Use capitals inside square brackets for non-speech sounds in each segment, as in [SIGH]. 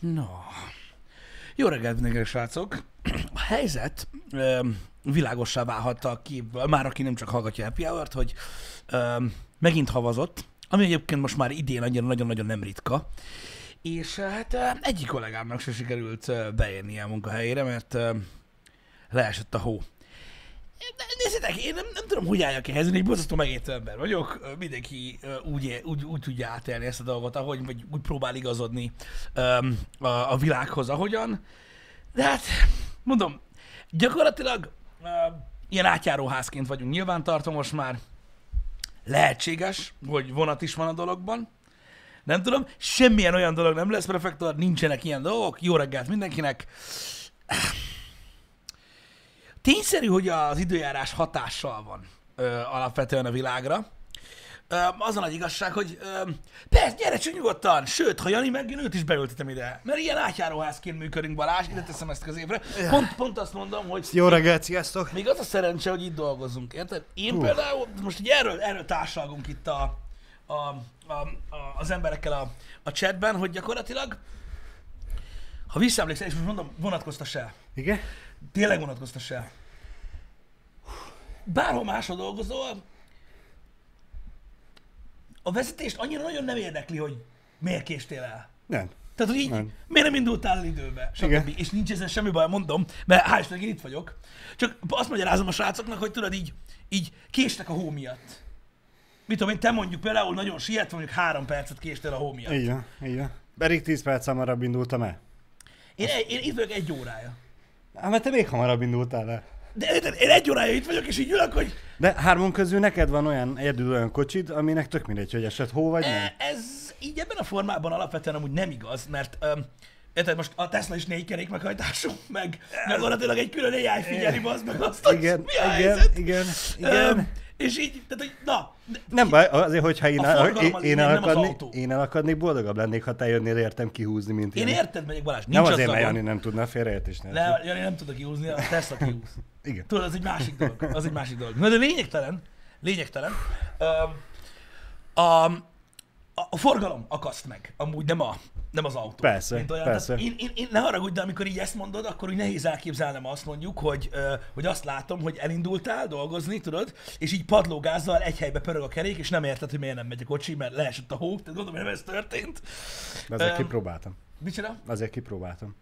No. Jó reggelt mindenkinek, srácok! A helyzet öm, világossá válhat a képből, már aki nem csak hallgatja Happy Hour-t, hogy öm, megint havazott, ami egyébként most már idén annyira nagyon-nagyon nem ritka, és ö, hát ö, egyik kollégámnak se sikerült ö, beérni a munkahelyére, mert ö, leesett a hó. Nézzétek, én nem, nem tudom, hogy álljak ehhez, én egy borzasztó megértő ember vagyok, mindenki úgy, úgy, úgy tudja átélni ezt a dolgot, ahogy, vagy úgy próbál igazodni öm, a, a világhoz, ahogyan. De hát, mondom, gyakorlatilag ö, ilyen átjáróházként vagyunk nyilvántartva most már. Lehetséges, hogy vonat is van a dologban. Nem tudom, semmilyen olyan dolog nem lesz, prefektor, nincsenek ilyen dolgok. Jó reggelt mindenkinek. Tényszerű, hogy az időjárás hatással van ö, alapvetően a világra. Ö, az a nagy igazság, hogy ö, persze, gyere csak nyugodtan, sőt, ha Jani megjön, őt is beültetem ide. Mert ilyen átjáróházként működünk, Balázs, ide teszem ezt középre. Pont, pont azt mondom, hogy Jó reggelt, sziasztok! még az a szerencse, hogy itt dolgozunk, érted? Én uh. például, most így erről, erről társalgunk itt a, a, a, a, az emberekkel a, a chatben, hogy gyakorlatilag, ha visszaemlékszel, és most mondom, vonatkoztass el. Igen? Tényleg vonatkoztass el. Bárhol máshol dolgozol, a vezetést annyira nagyon nem érdekli, hogy miért késtél el. Nem. Tehát, hogy így, Nem. miért nem indultál el időbe, Igen. stb. És nincs ezzel semmi baj, mondom, mert hál' Istennek én itt vagyok. Csak azt magyarázom a srácoknak, hogy tudod, így, így késtek a hó miatt. Mit tudom én, te mondjuk például nagyon sietve, mondjuk három percet késtél a hó miatt. Így van. Pedig 10 perc hamarabb indultam el. Én, én itt vagyok egy órája. Hát mert te még hamarabb indultál el. De én egy órája itt vagyok, és így ülök, hogy De hármon közül neked van olyan egyedül olyan kocsid, aminek tök mindegy, hogy esett hó vagy nem. E, ez így ebben a formában alapvetően amúgy nem igaz, mert öm, érted, most a Tesla is négy kerék meghajtású, meg gyakorlatilag egy külön AI figyeli, az meg azt, Igen, mi a igen, helyzet. igen, igen. Öm, és így, tehát, hogy na, Nem baj, azért, hogyha én, el, én, én, nem autó. én elakadnék, boldogabb lennék, ha te jönnél értem kihúzni, mint én én. érted, megyek Balázs, nincs Nem az azért, mert. Jani nem tudna félreértést ne. Ne, Jani nem tudok kihúzni, a Tesla kihúz. [LAUGHS] Igen. Tudod, az egy másik dolog. Az egy másik dolog. Na de lényegtelen, lényegtelen. A, a, a forgalom akaszt meg, amúgy nem, a, nem az autó. Persze, mint olyan. persze. Tehát Én, én, én, ne haragudj, de amikor így ezt mondod, akkor úgy nehéz elképzelnem azt mondjuk, hogy, ö, hogy azt látom, hogy elindultál dolgozni, tudod, és így padlógázzal egy helybe pörög a kerék, és nem érted, hogy miért nem megy a kocsi, mert leesett a hó. Tehát gondolom, hogy nem ez történt. De azért Öm, kipróbáltam. Micsoda? Azért kipróbáltam.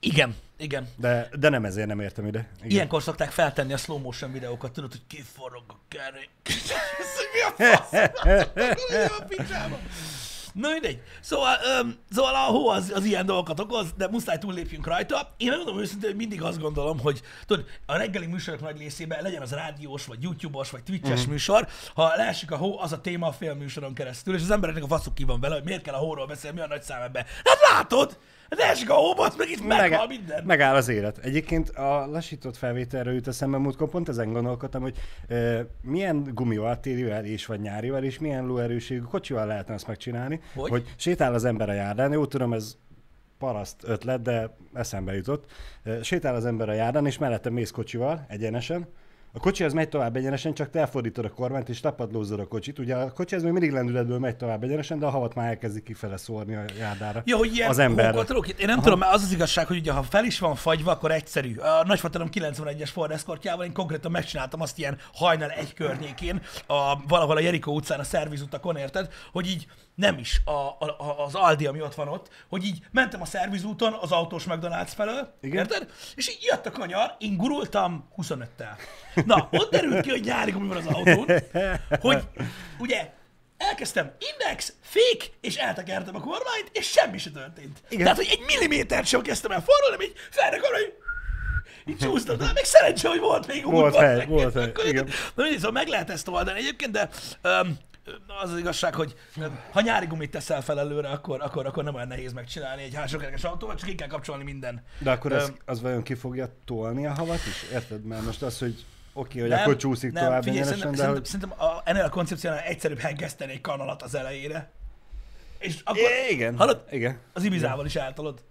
Igen, igen. De, de nem ezért nem értem ide. Igen. Ilyenkor szokták feltenni a slow motion videókat, tudod, hogy kiforog a kerék. [LAUGHS] Mi a fasz? [LAUGHS] a picsába. Na mindegy. Szóval, öm, szóval a hó az, az ilyen dolgokat okoz, de muszáj túllépjünk rajta. Én megmondom őszintén, hogy mindig azt gondolom, hogy tudod, a reggeli műsorok nagy részében legyen az rádiós, vagy YouTube-os, vagy Twitch-es Mhm. műsor, ha leesik a hó, az a téma a fél műsoron keresztül, és az embereknek a faszuk ki van vele, hogy miért kell a hóról beszélni, mi a nagy szám ebbe. Hát látod! Leesik a hóba, az meg itt meghal minden. megáll az élet. Egyébként a lassított felvételről jut eszembe múltkor, pont ezen gondolkodtam, hogy e, milyen gumival, térivel és vagy nyárival, és milyen lóerőségű kocsival lehetne azt megcsinálni, Hogy? hogy sétál az ember a járdán, jó tudom, ez paraszt ötlet, de eszembe jutott. Sétál az ember a járdán, és mellette mész kocsival, egyenesen, a kocsi az megy tovább egyenesen, csak te elfordítod a kormányt és tapadlózod a kocsit. Ugye a kocsi az még mindig lendületből megy tovább egyenesen, de a havat már elkezdi kifele szórni a járdára. Ja, hogy ilyen az ember. Én nem tudom, mert az az igazság, hogy ugye ha fel is van fagyva, akkor egyszerű. A nagyfaterom 91-es Ford Escortjával én konkrétan megcsináltam azt ilyen hajnal egy környékén, a, valahol a Jerikó utcán, a szervizutakon, érted? Hogy így nem is a, a- az Aldi, ami ott van ott, hogy így mentem a szervizúton az autós McDonald's felől, Igen. érted? És így jött a kanyar, én gurultam 25-tel. [LAUGHS] Na, ott derült ki, hogy nyári gumi van az autón, hogy ugye elkezdtem index, fék, és eltekertem a kormányt, és semmi se történt. Igen. Tehát, hogy egy millimétert sem kezdtem el forralni, így felrekom, hogy így csúsztam, de még szerencsé, hogy volt még Volt út, hely, volt hely, Akkor- igen. Na mindegy, szóval meg lehet ezt oldani egyébként, de um, az az igazság, hogy ha nyári gumit teszel fel előre, akkor, akkor, akkor nem olyan nehéz megcsinálni egy hátsókerekes autóval, csak ki kell kapcsolni minden. De akkor ez, Öm, az vajon ki fogja tolni a havat is? Érted? Mert most az, hogy oké, hogy Nem, akkor csúszik nem, tovább figyelj, egyenesen, szerintem, de szerintem, hogy... szerintem a, ennél a koncepciónál egyszerűbb hengeszteni egy kanalat az elejére. És akkor, É, igen, hallod, igen. az Ibizával is eltolod.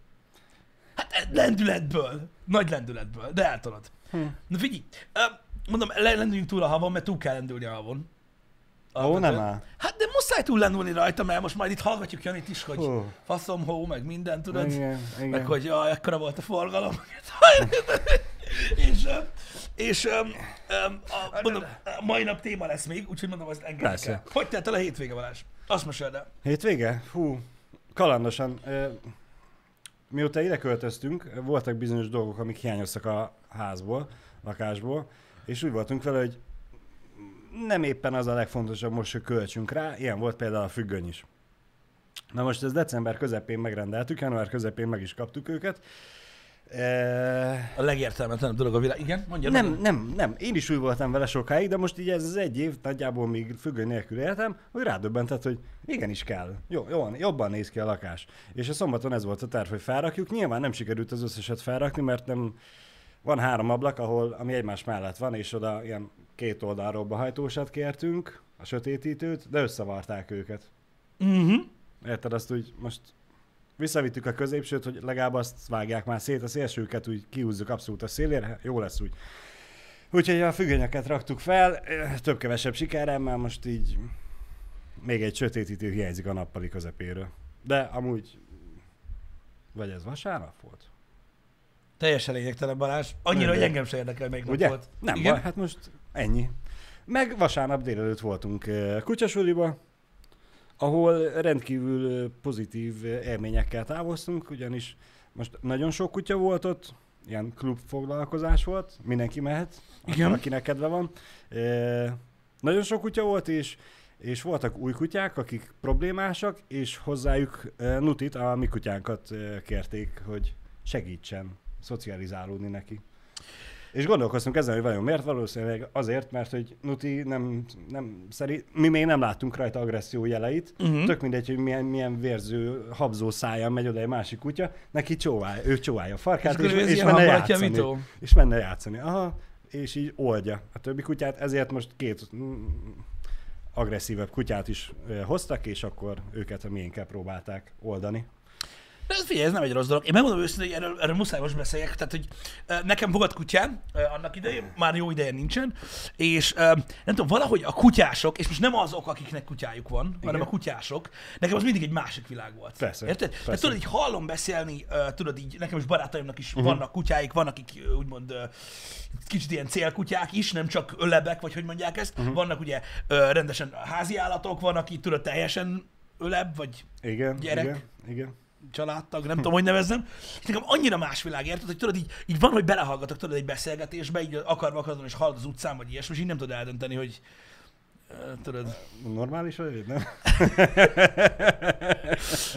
Hát lendületből, nagy lendületből, de eltolod. Hm. Na figyelj, mondom, le- lendüljünk túl a havon, mert túl kell lendülni a havon. Alapvetően. nem áll? Hát de muszáj túllendulni rajta, mert most majd itt hallgatjuk Janit is, hogy Hú. faszom hó, meg minden, tudod? Igen, igen. Meg hogy jaj, ekkora volt a forgalom. [LAUGHS] és, és ö, ö, a, mondom, a mai nap téma lesz még, úgyhogy mondom, azt engedjük Persze. el. Hogy telt el a hétvége, Balázs? Azt meséld el. Hétvége? Hú, kalandosan. Mióta ide költöztünk, voltak bizonyos dolgok, amik hiányoztak a házból, lakásból, és úgy voltunk vele, hogy nem éppen az a legfontosabb most, hogy költsünk rá, ilyen volt például a függöny is. Na most ez december közepén megrendeltük, január közepén meg is kaptuk őket. E... A legértelmetlenebb dolog a világ. Igen, mondja. Nem, mondja. nem, nem. Én is úgy voltam vele sokáig, de most így ez az egy év, nagyjából még függöny nélkül éltem, hogy rádöbbentett, hogy igenis kell. Jó, jó, jobban néz ki a lakás. És a szombaton ez volt a terv, hogy felrakjuk. Nyilván nem sikerült az összeset felrakni, mert nem van három ablak, ahol, ami egymás mellett van, és oda ilyen két oldalról behajtósat kértünk, a sötétítőt, de összevarták őket. Uh-huh. Érted azt úgy most visszavittük a középsőt, hogy legalább azt vágják már szét, a szélsőket úgy kihúzzuk abszolút a szélére, jó lesz úgy. Úgyhogy a függönyöket raktuk fel, több-kevesebb sikerrel, most így még egy sötétítő hiányzik a nappali közepéről. De amúgy, vagy ez vasárnap volt? Teljesen lényegtelen Balázs. Annyira, hogy engem se érdekel, még Ugye? volt. Nem Igen? baj, hát most ennyi. Meg vasárnap délelőtt voltunk kutyasuliba, ahol rendkívül pozitív élményekkel távoztunk, ugyanis most nagyon sok kutya volt ott, ilyen klubfoglalkozás volt, mindenki mehet, Igen. akinek kedve van. Eh, Nagyon sok kutya volt, és, és voltak új kutyák, akik problémásak, és hozzájuk eh, Nutit, a mi kutyánkat eh, kérték, hogy segítsen szocializálódni neki. És gondolkoztunk ezen, hogy vajon miért? Valószínűleg azért, mert hogy Nuti nem, nem szerint, mi még nem láttunk rajta agresszió jeleit. Uh-huh. Tök mindegy, hogy milyen, milyen vérző, habzó száján megy oda egy másik kutya, neki csóválja, ő csóválja a És farkát, és, és, ilyen menne játszani. mitó? És menne játszani. Aha, és így oldja a többi kutyát, ezért most két mm, agresszívebb kutyát is hoztak, és akkor őket a miénkkel próbálták oldani. De ez figyelj, ez nem egy rossz dolog. Én megmondom őszintén, hogy erről, erről muszáj most beszéljek. Tehát, hogy nekem volt kutyám annak idején, már jó ideje nincsen, és nem tudom, valahogy a kutyások, és most nem azok, akiknek kutyájuk van, Igen. hanem a kutyások, nekem az mindig egy másik világ volt. Persze, Érted? Tehát persze. tudod, így hallom beszélni, tudod így, nekem is barátaimnak is uh-huh. vannak kutyáik, van, akik úgymond kicsit ilyen célkutyák is, nem csak ölebek, vagy hogy mondják ezt. Uh-huh. Vannak ugye rendesen házi állatok, van, aki tudod teljesen öleb, vagy Igen, Gyerek. igen, igen. Családtag, nem tudom, hogy nevezzem. És nekem annyira más világ, érted, hogy tudod, így, így van, hogy belehallgatok tudod egy beszélgetésbe, így akarva akarom, és hallod az utcán, vagy ilyesmi, és így nem tudod eldönteni, hogy ö, tudod. Normális vagy, nem?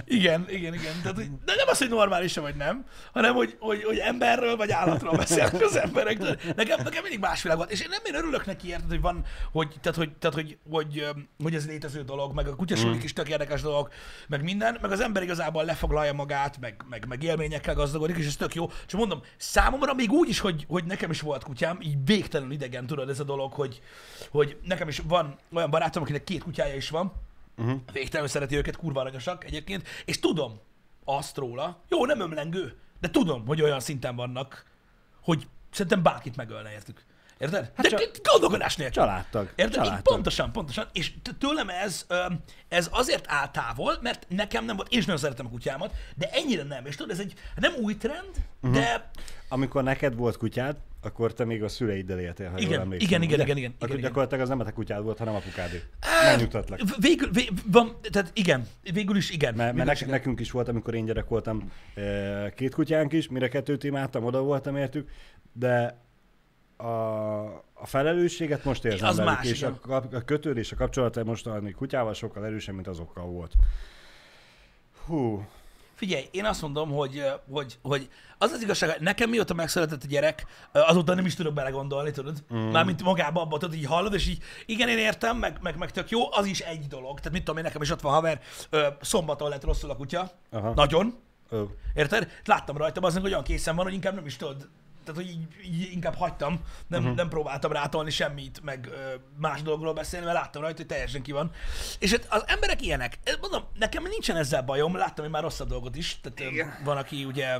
Igen, igen, igen. Tehát, de nem az, hogy normális vagy nem, hanem hogy, hogy, hogy emberről vagy állatról beszélnek az emberek. Nekem, nekem mindig más világ volt. És én nem én örülök neki, érted, hogy van, hogy, tehát, hogy, tehát, hogy, hogy, hogy ez létező dolog, meg a kutyasulik is tök érdekes dolog, meg minden, meg az ember igazából lefoglalja magát, meg, meg, meg élményekkel gazdagodik, és ez tök jó. Csak mondom, számomra még úgy is, hogy, hogy nekem is volt kutyám, így végtelenül idegen, tudod, ez a dolog, hogy, hogy nekem is van olyan barátom, akinek két kutyája is van, Uh-huh. Végtelenül szereti őket, kurva aranyosak egyébként, és tudom azt róla, jó, nem ömlengő, de tudom, hogy olyan szinten vannak, hogy szerintem bárkit megölne értük. Érted? Hát de csak- gondolkodás nélkül. Családtag. Érted? Családtag. pontosan, pontosan. És tőlem ez, ez azért áll távol, mert nekem nem volt, én is nagyon szeretem a kutyámat, de ennyire nem. És tudod, ez egy nem új trend, uh-huh. de Amikor neked volt kutyád, akkor te még a szüleiddel éltél, ha Igen, jól emlékszem. igen, igen, igen, igen, Akkor igen, gyakorlatilag az nem a te kutyád volt, hanem apukádé. Hát, Megnyugtatlak. végül, vé, van, tehát igen, végül is igen. Mert, mert nek, nekünk is volt, amikor én gyerek voltam, eh, két kutyánk is, mire kettőt imádtam, oda voltam értük, de a, a felelősséget most érzem Az velük, más, és igen. a, a kötődés, a kapcsolat most a kutyával sokkal erősebb, mint azokkal volt. Hú, Figyelj, én azt mondom, hogy, hogy, hogy az az igazság, hogy nekem mióta megszületett a gyerek, azóta nem is tudok belegondolni, tudod? Mm. Mármint magába abba, tudod, így hallod, és így igen, én értem, meg, meg, meg tök jó, az is egy dolog. Tehát mit tudom én, nekem is ott van haver, szombaton lett rosszul a kutya, Aha. nagyon, ö, érted? Láttam rajta, az hogy olyan készen van, hogy inkább nem is tudod, tehát hogy így, így inkább hagytam, nem, uh-huh. nem próbáltam rátolni semmit, meg ö, más dologról beszélni, mert láttam rajta, hogy teljesen ki van. És hát az emberek ilyenek. Mondom, nekem nincsen ezzel bajom, láttam én már rosszabb dolgot is. Tehát ö, van, aki ugye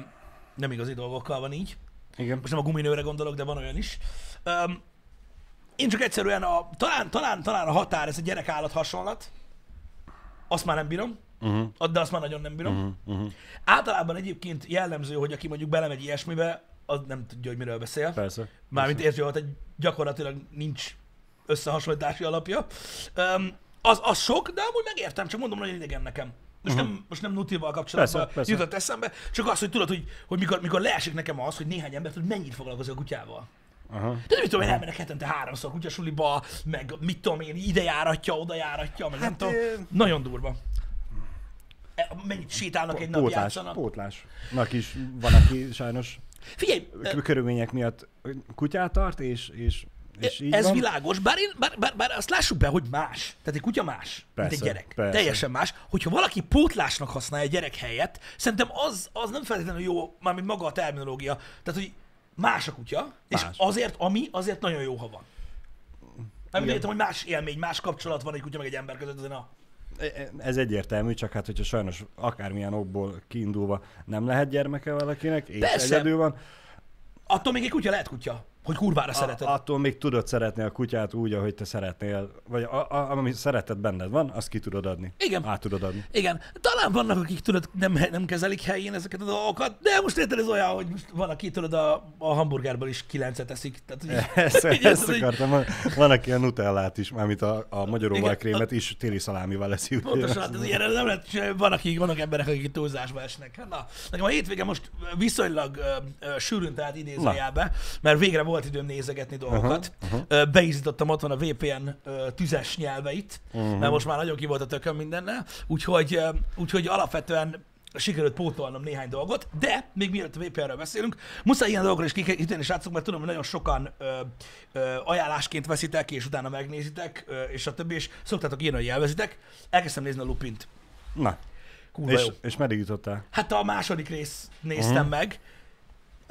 nem igazi dolgokkal van így. igen. Most nem a guminőre gondolok, de van olyan is. Um, én csak egyszerűen a, talán, talán, talán a határ, ez a gyerek-állat hasonlat, azt már nem bírom, uh-huh. de azt már nagyon nem bírom. Uh-huh. Uh-huh. Általában egyébként jellemző, hogy aki mondjuk belemegy ilyesmibe, az nem tudja, hogy miről beszél. Persze. Mármint értjük, hogy egy gyakorlatilag nincs összehasonlítási alapja. Um, az, az sok, de amúgy megértem, csak mondom, nagyon idegen nekem. Most, uh-huh. nem, most nem Nutival kapcsolatban Persze, persze. jutott eszembe, csak az, hogy tudod, hogy, hogy mikor, mikor leesik nekem az, hogy néhány ember tud, mennyit foglalkozik a kutyával. Aha. De mit tudom én, elmennek hetente háromszor kutyasuliba, meg mit tudom én, ide járatja, oda járatja, meg hát, nem tudom. ö- Nagyon durva. E, Mennyit sétálnak egy nap, Pótlás, játszanak. pótlásnak is van, aki sajnos Figyelj, körülmények miatt kutyát tart, és, és, és így ez van. világos, bár, én, bár, bár, bár azt lássuk be, hogy más. Tehát egy kutya más, mint egy Persze, gyerek. persze. Teljesen más. Hogyha valaki pótlásnak használja egy gyerek helyett, szerintem az, az nem feltétlenül jó, mármint maga a terminológia. Tehát, hogy más a kutya, és Más. azért, ami, azért nagyon jó, ha van. Nem értem, hogy más élmény, más kapcsolat van egy kutya meg egy ember között, azért na. Ez egyértelmű, csak hát, hogyha sajnos akármilyen okból kiindulva nem lehet gyermeke valakinek, és Persze. egyedül van, Attól még egy kutya lehet kutya, hogy kurvára szereted. a, attól még tudod szeretni a kutyát úgy, ahogy te szeretnél, vagy a, a, ami szeretet benned van, azt ki tudod adni. Igen. Át tudod adni. Igen, talán vannak, akik tudod, nem, nem kezelik helyén ezeket a dolgokat, de most érted, ez olyan, hogy most van, aki tudod, a, a hamburgerből is kilencet eszik. Tehát, hogy, [LAUGHS] Ezt, így ezt akartam, van, van, aki a nutellát is, mármint a, a magyaróval krémet is téli szalámival ugye? Pontosan, hát ez ilyen nem lehet, van, akik, vannak emberek, akik túlzásba esnek. Hát Na, nekem a hétvége most viszonylag ö, sűrűn, tehát idézőjelbe, mert végre volt időm nézegetni dolgokat. Uh-huh, uh-huh. Beízítottam, ott van a VPN tüzes nyelveit, uh-huh. mert most már nagyon ki volt a tököm mindennel, úgyhogy, úgyhogy alapvetően sikerült pótolnom néhány dolgot, de még mielőtt a VPN-ről beszélünk, muszáj ilyen dolgokra is kitérni, srácok, mert tudom, hogy nagyon sokan ö, ö, ajánlásként veszitek, és utána megnézitek, ö, és a többi, és szoktátok írni, hogy élvezitek. Elkezdtem nézni a Lupint. Na, Kurva és, jó. és meddig jutottál? Hát a második rész néztem uh-huh. meg.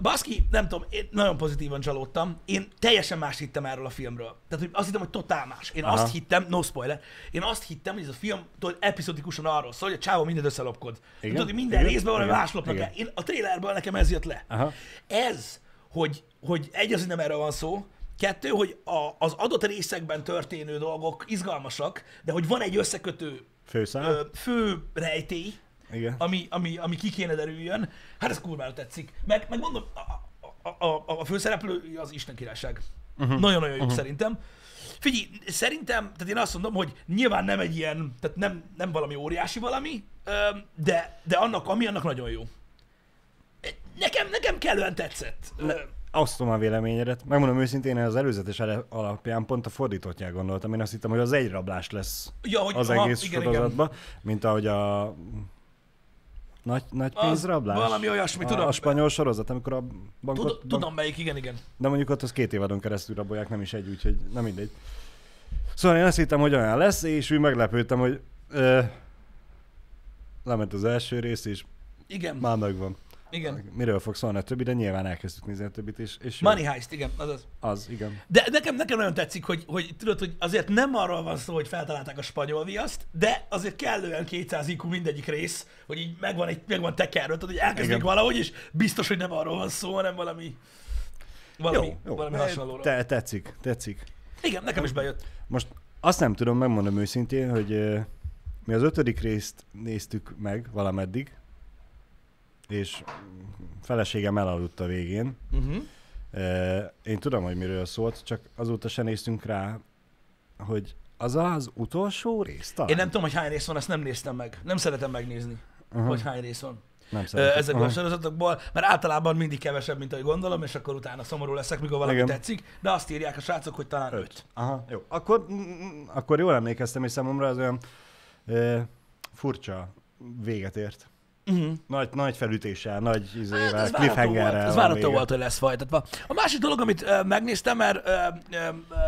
Baszki, nem tudom, én nagyon pozitívan csalódtam. Én teljesen más hittem erről a filmről. Tehát hogy azt hittem, hogy totál más. Én Aha. azt hittem, no spoiler, én azt hittem, hogy ez a film tudod, epizodikusan arról szól, hogy a csávó mindent összelopkod. Igen, Tudod, hogy minden igen, részben valami más lopnak el. Én a trailerből nekem ez jött le. Aha. Ez, hogy, hogy egy az, hogy nem erről van szó, kettő, hogy a, az adott részekben történő dolgok izgalmasak, de hogy van egy összekötő Főszál? ö, fő rejtély, Igen. ami, ami, ami ki kéne derüljön, hát ez kurvára tetszik. Meg, meg mondom, a, a, a, a főszereplő az Isten királyság. Uh-huh. Nagyon-nagyon jó uh-huh. szerintem. Figyelj, szerintem, tehát én azt mondom, hogy nyilván nem egy ilyen, tehát nem, nem valami óriási valami, de, de annak, ami annak nagyon jó. Nekem, nekem kellően tetszett. Ö, Osztom a véleményedet. Megmondom őszintén, én az előzetes alapján pont a fordítottját gondoltam. Én azt hittem, hogy az egy rablás lesz Ja, hogy- az aha, egész igen, igen. sorozatban, mint ahogy a nagy, nagy Az pénzrablás. valami olyasmi, a, tudom. A spanyol sorozat, amikor a bankot... Tud, tudom melyik, igen, igen. De mondjuk ott az két évadon keresztül rabolják, nem is egy, úgyhogy nem mindegy. Szóval én azt hittem, hogy olyan lesz, és úgy meglepődtem, hogy ö, lement az első rész, és Igen, már megvan. Igen. Miről fog szólni a többi, de nyilván elkezdtük nézni a többit, és, és jó. Money Heist, igen, azaz. Az, igen. De nekem, nekem nagyon tetszik, hogy, hogy tudod, hogy azért nem arról van szó, hogy feltalálták a spanyol viaszt, de azért kellően 200 IQ mindegyik rész, hogy így megvan, egy, megvan tekerve, tudod, hogy elkezdik Igen. valahogy, és biztos, hogy nem arról van szó, hanem valami, valami, jó, valami hasonlóról. Te... Te, tetszik, tetszik. Igen, nekem is bejött. Most azt nem tudom, megmondom őszintén, hogy mi az ötödik részt néztük meg valameddig, és feleségem elaludt a végén. Uh-huh. Én tudom, hogy miről szólt, csak azóta se néztünk rá, hogy az az utolsó rész talán? Én nem tudom, hogy hány rész van, ezt nem néztem meg. Nem szeretem megnézni, Aha. hogy hány rész van. nem szeretem. ezekből a Aha. sorozatokból, mert általában mindig kevesebb, mint ahogy gondolom, és akkor utána szomorú leszek, mikor valami Igen. tetszik, de azt írják a srácok, hogy talán öt. Öt. Aha, jó. Akkor, mm, akkor jól emlékeztem, és számomra az olyan ö, furcsa véget ért. Uh-huh. Nagy, nagy felütéssel, nagy izével, Hát, ez cliffhangerrel. ez várható volt, hogy lesz folytatva. A másik dolog, amit ö, megnéztem, mert ö, ö,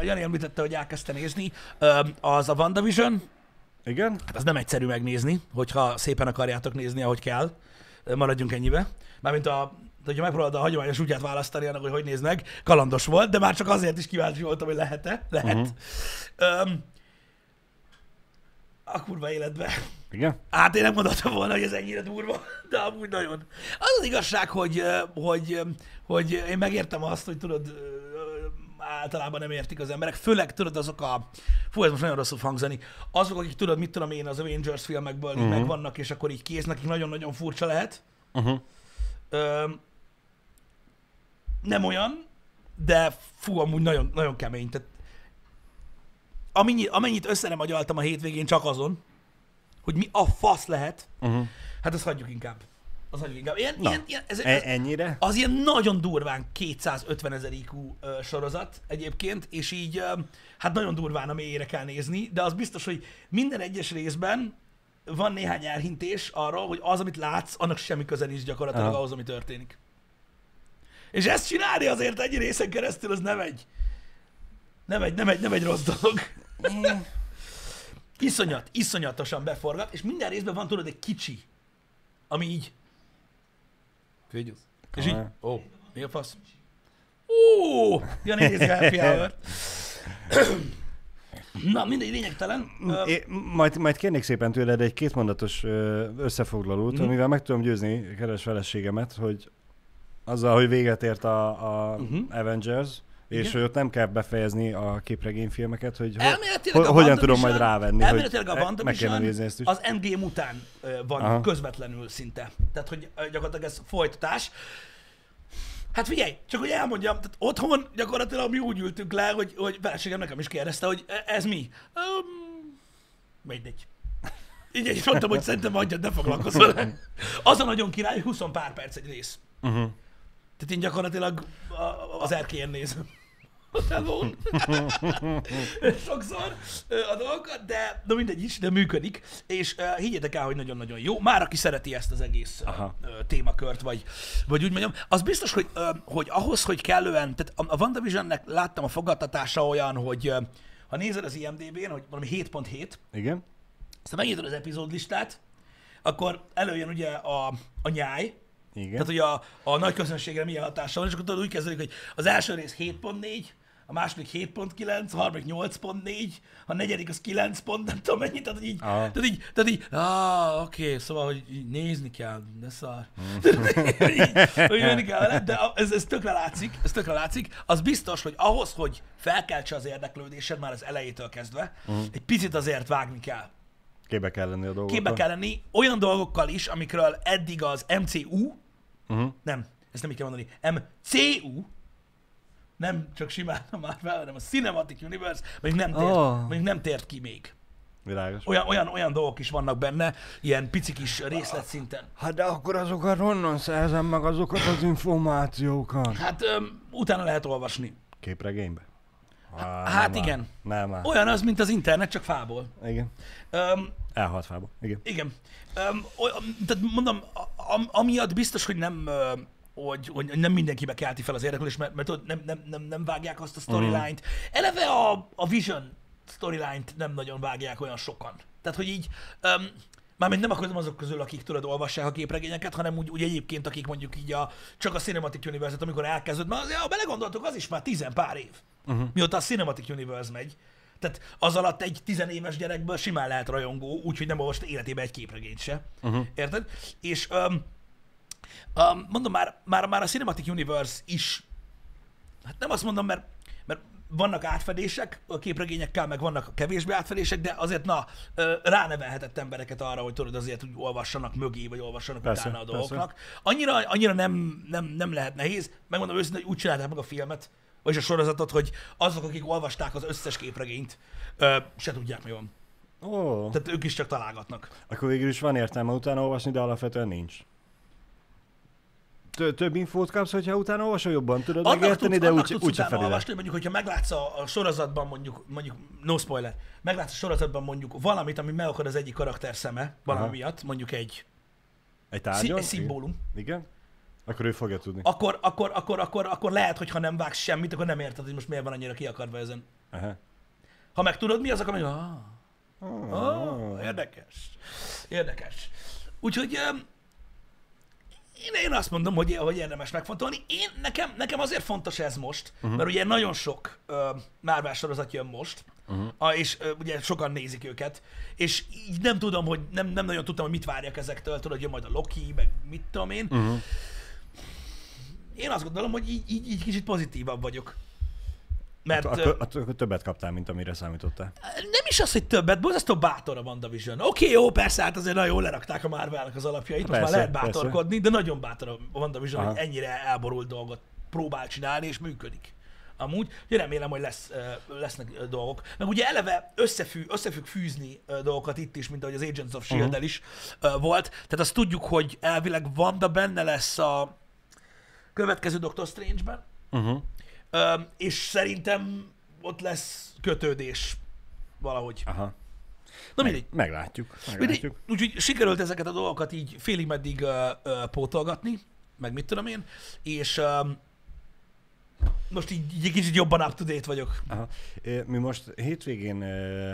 Jani említette, hogy elkezdte nézni, ö, az a WandaVision. Igen? Hát az nem egyszerű megnézni, hogyha szépen akarjátok nézni, ahogy kell. Maradjunk ennyibe. Mármint a hogyha megpróbálod a hagyományos útját választani annak, hogy hogy néz meg, kalandos volt, de már csak azért is kíváncsi voltam, hogy lehet-e. Lehet. Uh-huh. Um, a kurva életbe. Igen? Hát én nem gondoltam volna, hogy ez ennyire durva, de amúgy nagyon. Az az igazság, hogy, hogy, hogy én megértem azt, hogy tudod, általában nem értik az emberek, főleg tudod azok a, fú, ez most nagyon rosszul hangzani, azok, akik tudod, mit tudom én, az Avengers filmekből uh-huh. megvannak, és akkor így kész, nekik nagyon-nagyon furcsa lehet. Uh-huh. Ö, nem olyan, de fú, amúgy nagyon, nagyon kemény. Tehát amennyi, amennyit össze nem agyaltam a hétvégén csak azon, hogy mi a fasz lehet, Uh-huh. hát azt hagyjuk inkább. Az hagyjuk inkább. Ilyen, Na, ilyen, ilyen, ez, E- ez, ennyire? az ilyen nagyon durván 250 ezer IQ ö, sorozat egyébként, és így ö, hát nagyon durván a mélyére kell nézni, de az biztos, hogy minden egyes részben van néhány elhintés arról, hogy az, amit látsz, annak semmi köze nincs gyakorlatilag Aha. ahhoz, ami történik. És ezt csinálni azért egy részen keresztül, az nem egy, nem egy, nem egy, nem egy rossz dolog. Iszonyat, iszonyatosan beforgat, és minden részben van tudod egy kicsi, ami így... Figyelsz. És így... Ó, mi a fasz? Ó, Jani nézi a happy hour Na, mindegy, lényegtelen. É, majd, majd kérnék szépen tőled egy kétmondatos összefoglalót, Mhm. amivel meg tudom győzni keres feleségemet, hogy azzal, hogy véget ért a, a Mhm. Avengers, és hogy ott nem kell befejezni a képregényfilmeket, hogy ho- hogyan tudom majd rávenni, hogy a e- meg WandaVision nézni ezt is. Az Endgame után van Aha. közvetlenül szinte. Tehát, hogy gyakorlatilag ez folytatás. Hát figyelj, csak hogy elmondjam, tehát otthon gyakorlatilag mi úgy ültünk le, hogy, hogy feleségem nekem is kérdezte, hogy e- ez mi? Um, mindegy. Így így mondtam, hogy szerintem hagyjad, ne foglalkozz vele. Az a nagyon király, hogy 20 pár perc egy rész. Uh-huh. Tehát én gyakorlatilag az erkélyen nézem. Otthon. [LAUGHS] Sokszor ö, a dolgokat, de, de mindegy is, de működik. És uh, higgyetek el, hogy nagyon-nagyon jó. Már aki szereti ezt az egész Aha. uh, témakört, vagy, vagy úgy mondjam, az biztos, hogy, uh, hogy ahhoz, hogy kellően, tehát a, a WandaVisionnek láttam a fogadtatása olyan, hogy uh, ha nézed az IMDb-n, hogy valami 7.7, Igen? aztán megnyitod az epizódlistát, akkor előjön ugye a, a nyáj, Igen. tehát, hogy a, a nagy közönségre milyen hatással van, és akkor tudod, úgy kezdődik, hogy az első rész 7.4, a második 7.9, a harmadik 8.4, a negyedik az 9 pont, nem tudom mennyit, tehát így, Aha. tehát így, tehát így, ah, oké, okay, szóval, hogy így nézni kell, de szar. hogy így, hogy menni kell vele, de ez, ez tökre látszik, ez tökre látszik. Az biztos, hogy ahhoz, hogy felkeltse az érdeklődésed már az elejétől kezdve, egy picit azért vágni kell. Képbe kell lenni a dolgokkal. Képbe kell lenni olyan dolgokkal is, amikről eddig az MCU, Uh-huh. nem, ezt nem így kell mondani, MCU, nem csak simán a Marvel, hanem a Cinematic Universe, még nem tért, Oh. még nem tért ki még. Világos. Olyan, olyan, olyan dolgok is vannak benne, ilyen pici kis részletszinten. Hát de akkor azokat honnan szerzem meg azokat az információkat? Hát öm, utána lehet olvasni. Képregénybe? Á, Hát nem igen. Nem áll. Olyan az, mint az internet, csak fából. Igen. Öm, Elhalt fába. Igen. Igen. Um, olyan, tehát mondom, am, amiatt biztos, hogy nem, ö, hogy, hogy nem mindenkibe kelti fel az érdeklődés, mert, mert tudod, nem, nem, nem, nem vágják azt a storyline-t. Eleve a, a Vision storyline-t nem nagyon vágják olyan sokan. Tehát, hogy így, um, mármint nem akarom azok közül, akik tudod, olvassák a képregényeket, hanem úgy, úgy egyébként, akik mondjuk így a, csak a Cinematic Universe-et, amikor elkezdődött, mert azért, ha belegondoltok, az is már tizen pár év, uh-huh. mióta a Cinematic Universe megy. Tehát az alatt egy tizenéves gyerekből simán lehet rajongó, úgyhogy nem olvasta életében egy képregényt se. Uh-huh. Érted? És um, um, mondom, már, már, már a Cinematic Universe is, hát nem azt mondom, mert, mert vannak átfedések a képregényekkel, meg vannak kevésbé átfedések, de azért na, ránevelhetett embereket arra, hogy tudod azért úgy olvassanak mögé, vagy olvassanak Persze, utána a persze. dolgoknak. Annyira, annyira nem, nem, nem lehet nehéz. Megmondom őszintén, hogy úgy csinálták meg a filmet, vagyis a sorozatot, hogy azok, akik olvasták az összes képregényt, se tudják, mi van. Ó, Tehát ők is csak találgatnak. akkor végül is van értelme utána olvasni, de alapvetően nincs. Tö- több infót kapsz, hogyha utána olvasol jobban, tudod Annak megérteni, tudsz, de úgy, tudsz úgy utána olvasni, mondjuk, hogyha meglátsz a, a sorozatban mondjuk, mondjuk, no spoiler, meglátsz a sorozatban mondjuk valamit, ami meg akar az egyik karakter szeme, valami Aha. miatt, mondjuk egy, Egy tárgyon? egy szimbólum, Igen? Akkor ő fogja tudni. akkor, akkor, akkor, akkor, akkor lehet, hogy ha nem vágsz semmit, akkor nem érted, hogy most miért van annyira kiakadva ezen. Aha. Ha meg tudod mi az, akkor mondjuk, ah, Oh, ah, érdekes. Érdekes. Úgyhogy én, én azt mondom, hogy, hogy érdemes megfontolni. Én, nekem, nekem azért fontos ez most, uh-huh. mert ugye nagyon sok uh, Marvel sorozat jön most, uh-huh. és uh, ugye sokan nézik őket, és így nem tudom, hogy nem, nem nagyon tudtam, hogy mit várjak ezektől, tudod, jön majd a Loki, meg mit tudom én. Uh-huh. Én azt gondolom, hogy így, így, így kicsit pozitívabb vagyok. Mert ö, akkor, akkor többet kaptál, mint amire számítottál. nem is az, hogy többet, borzasztó bátor a WandaVision. Oké, okay, jó, persze, hát azért nagyon jól lerakták a Marvelnek az alapjait, most Persze, már lehet persze. bátorkodni, de nagyon bátor a WandaVision, Aha. hogy ennyire elborult dolgot próbál csinálni, és működik. Amúgy, ugye remélem, hogy lesz, lesznek dolgok. Meg ugye eleve összefű, összefügg fűzni dolgokat itt is, mint ahogy az Agents of S.H.I.E.L.-del is ö, volt. Tehát azt tudjuk, hogy elvileg Wanda benne lesz a következő Doctor Strange-ben, Uh-huh. És szerintem ott lesz kötődés valahogy. Aha. Na mindegy. Meglátjuk. Mindegy. Meglátjuk. Úgyhogy sikerült ezeket a dolgokat így félig meddig ö, ö, pótolgatni, meg mit tudom én, és ö, most így, így egy kicsit jobban up to date vagyok. Aha. Mi most hétvégén ö,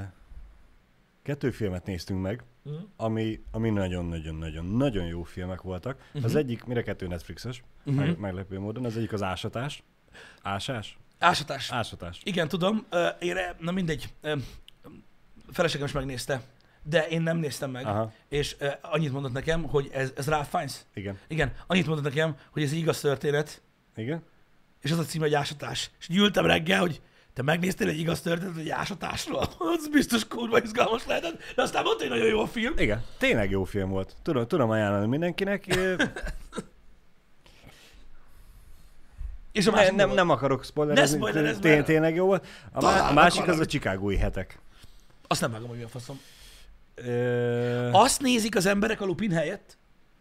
kettő filmet néztünk meg, Mhm. ami, ami nagyon-nagyon-nagyon-nagyon jó filmek voltak. Uh-huh. Az Mhm. egyik, mire kettő Netflixes, uh-huh. meg, meglepő módon, az egyik az Ásatás. Ásás? Ásatás. Ásatás. Igen, tudom. Én, na mindegy. Feleségem is megnézte, de én nem néztem meg. Aha, És annyit mondott nekem, hogy ez, ez Ralph Fiennes. igen. Igen, annyit mondott nekem, hogy ez egy igaz történet, Igen? és az a cím, hogy ásatás. És így ültem reggel, hogy te megnéztél egy igaz történetet egy ásatásról? [LAUGHS] Az biztos kurva izgalmas lehetett, de aztán mondta, hogy nagyon jó a film. Igen, tényleg jó film volt. Tudom, tudom ajánlani mindenkinek. [LAUGHS] És a másik nem, volt. nem akarok spoilerezni, Ne tényleg jó volt. A, má, a másik az a Chicagói hetek. Azt nem vágom, hogy mi a faszom. Ö, Azt nézik az emberek a Lupin helyett?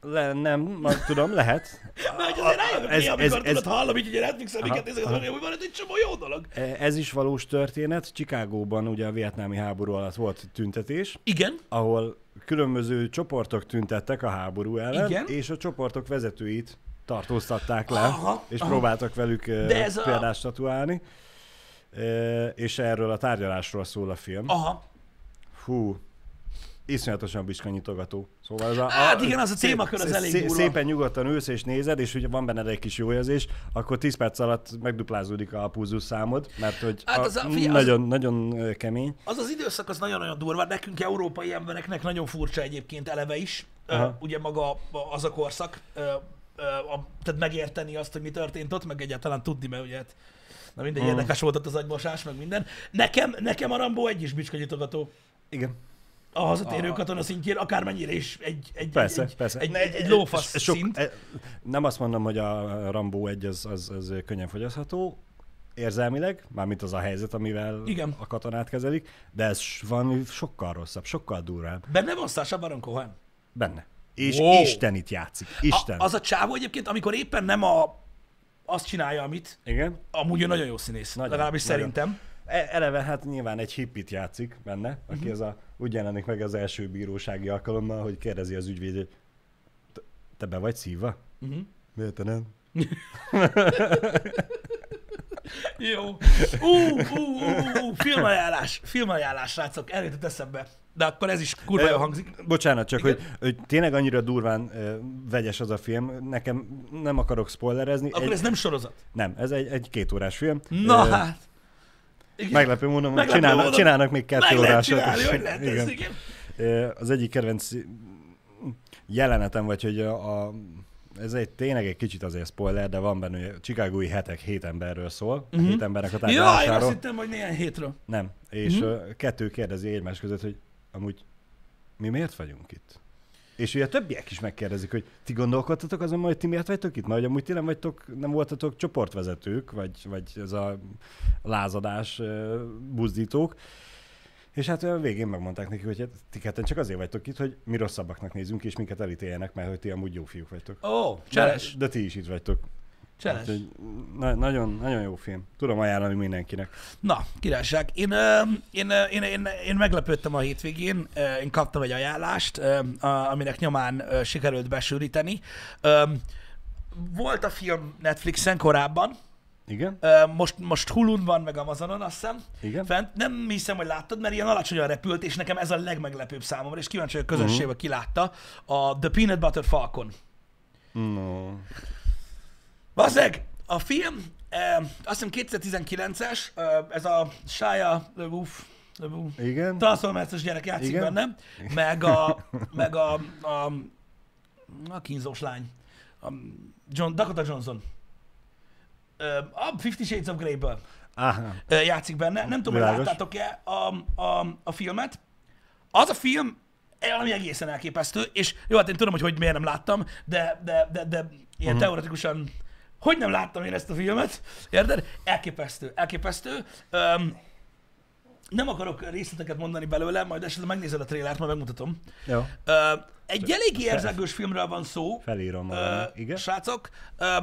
le, nem, ma, tudom, lehet. [LAUGHS] Mert hogy azért rájövök ez- ez, amikor ez- ez- tudod, hallom így, hogy a Netflixen miket nézek, hogy van egy csomó jó dolog. Ez is valós történet. Chicagóban ugye a vietnámi háború alatt volt tüntetés, Igen, ahol különböző csoportok tüntettek a háború ellen, Igen. és a csoportok vezetőit tartóztatták le, Aha, és aha. próbáltak velük De ez a- példást statuálni. Ö, És erről a tárgyalásról szól a film. aha. Hú, iszonyatosan biskanyitogató. Szóval ez a, Hát igen, az a témakör az elég durva. Szépen nyugodtan ülsz és nézed, és ugye van benned egy kis jó érzés, akkor 10 perc alatt megduplázódik a pulzus számod, mert hogy Hát a, az a- figyelj, az- nagyon, nagyon ö, kemény. Az az időszak az nagyon-nagyon durva, nekünk európai embereknek nagyon furcsa egyébként eleve is, Aha. ugye maga a- az a korszak, a, tehát megérteni azt, hogy mi történt ott, meg egyáltalán tudni, mert ugye hát, na mindegy, Mhm. érdekes volt ott az agymosás, meg minden. Nekem, nekem a Rambo egy is bicskanyitogató. Igen. A hazatérő A- katona szintjén, akármennyire is egy, egy, Persze, egy, persze. egy, egy, egy lófasz sok, szint. e- Nem azt mondom, hogy a Rambo 1 az, az, az könnyen fogyasztható, érzelmileg, mármint az a helyzet, amivel Igen. a katonát kezelik, de ez van sokkal rosszabb, sokkal durvább. Benne van Sacha Baron Cohen. Benne. És Wow. Isten itt játszik. Isten. A, az a csávó egyébként, amikor éppen nem a, azt csinálja, amit, Igen. amúgy ő nagyon jó színész, Nagyon, legalábbis nagyon. szerintem. E- Eleve hát nyilván egy hippit játszik benne, aki Mhm. az a, úgy jelenik meg az első bírósági alkalommal, hogy kérdezi az ügyvéd, hogy "Te- te be vagy szívva? Uh-huh. Miért te nem? [LAUGHS] Jó. Ú, ú, ú, ú, filmajánlás, filmajánlás, srácok, eljutott eszembe. De akkor ez is kurva jól hangzik. Bocsánat, csak Igen? hogy, hogy tényleg annyira durván ö, vegyes az a film, nekem nem akarok spoilerezni. Akkor egy, ez nem sorozat. Nem, ez egy, egy két órás film. Na Ö, hát. Igen. Meglepő módon, Meglepő csinálnak, módon. csinálnak még kettő Meg órásat. csinálni, hogy [LAUGHS] lehet ez, Igen. igen. Ö, Az egyik kedvenc jelenetem, vagy hogy a, a ez egy tényleg egy kicsit azért spoiler, de van benne, hogy a Chicagói hetek hét emberről szól, uh-huh. hét embernek a Ja, én azt tárgyalásáról. hittem, hogy néhány hétről. Nem. És uh-huh. kettő kérdezi egymás között, hogy amúgy mi miért vagyunk itt? És ugye a többiek is megkérdezik, hogy ti gondolkodtatok azon, hogy ti miért vagytok itt? Mert hogy amúgy ti nem vagytok, nem voltatok csoportvezetők, vagy, vagy ez a lázadás buzdítók. És hát a végén megmondták neki, hogy hát ti ketten csak azért vagytok itt, hogy mi rosszabbaknak nézünk, és minket elítéljenek, mert hogy ti amúgy jó fiúk vagytok. Ó, De, cseles, de ti is itt vagytok. cseles. Úgyhogy na, nagyon, nagyon jó film. Tudom ajánlani mindenkinek. Na, királyság. Én, ö, én, ö, én, én, én meglepődtem a hétvégén, én kaptam egy ajánlást, ö, aminek nyomán sikerült besűríteni. Volt a film Netflixen korábban, Igen? Most, most Hulun van, meg Amazonon, azt hiszem. Igen? Fent. Nem hiszem, hogy láttad, mert ilyen alacsonyan repült, és nekem ez a legmeglepőbb számomra, és kíváncsi vagyok a közönségbe Mhm. ki látta. A The Peanut Butter Falcon. No. Bazzeg, a film, eh, azt hiszem 2019-es, eh, ez a Shia LaBeouf, LaBeouf Igen? Transformers-os gyerek játszik Igen. benne, meg a, meg a, a, a kínzós lány, a John, Dakota Johnson. A Fifty Shades of Grey-ből játszik benne. Nem tudom, hogy Világos. láttátok-e a, a, a filmet. Az a film valami egészen elképesztő, és jó, hát én tudom, hogy, hogy miért nem láttam, de, de, de, de ilyen uh-huh. teoretikusan, hogy nem láttam én ezt a filmet, érted? Elképesztő, elképesztő. Um, nem akarok részleteket mondani belőle, majd esetleg megnézed a trélert, majd megmutatom. Jó, Ö, egy elég érzegős filmről van szó, felírom magam. Igen? srácok, ö,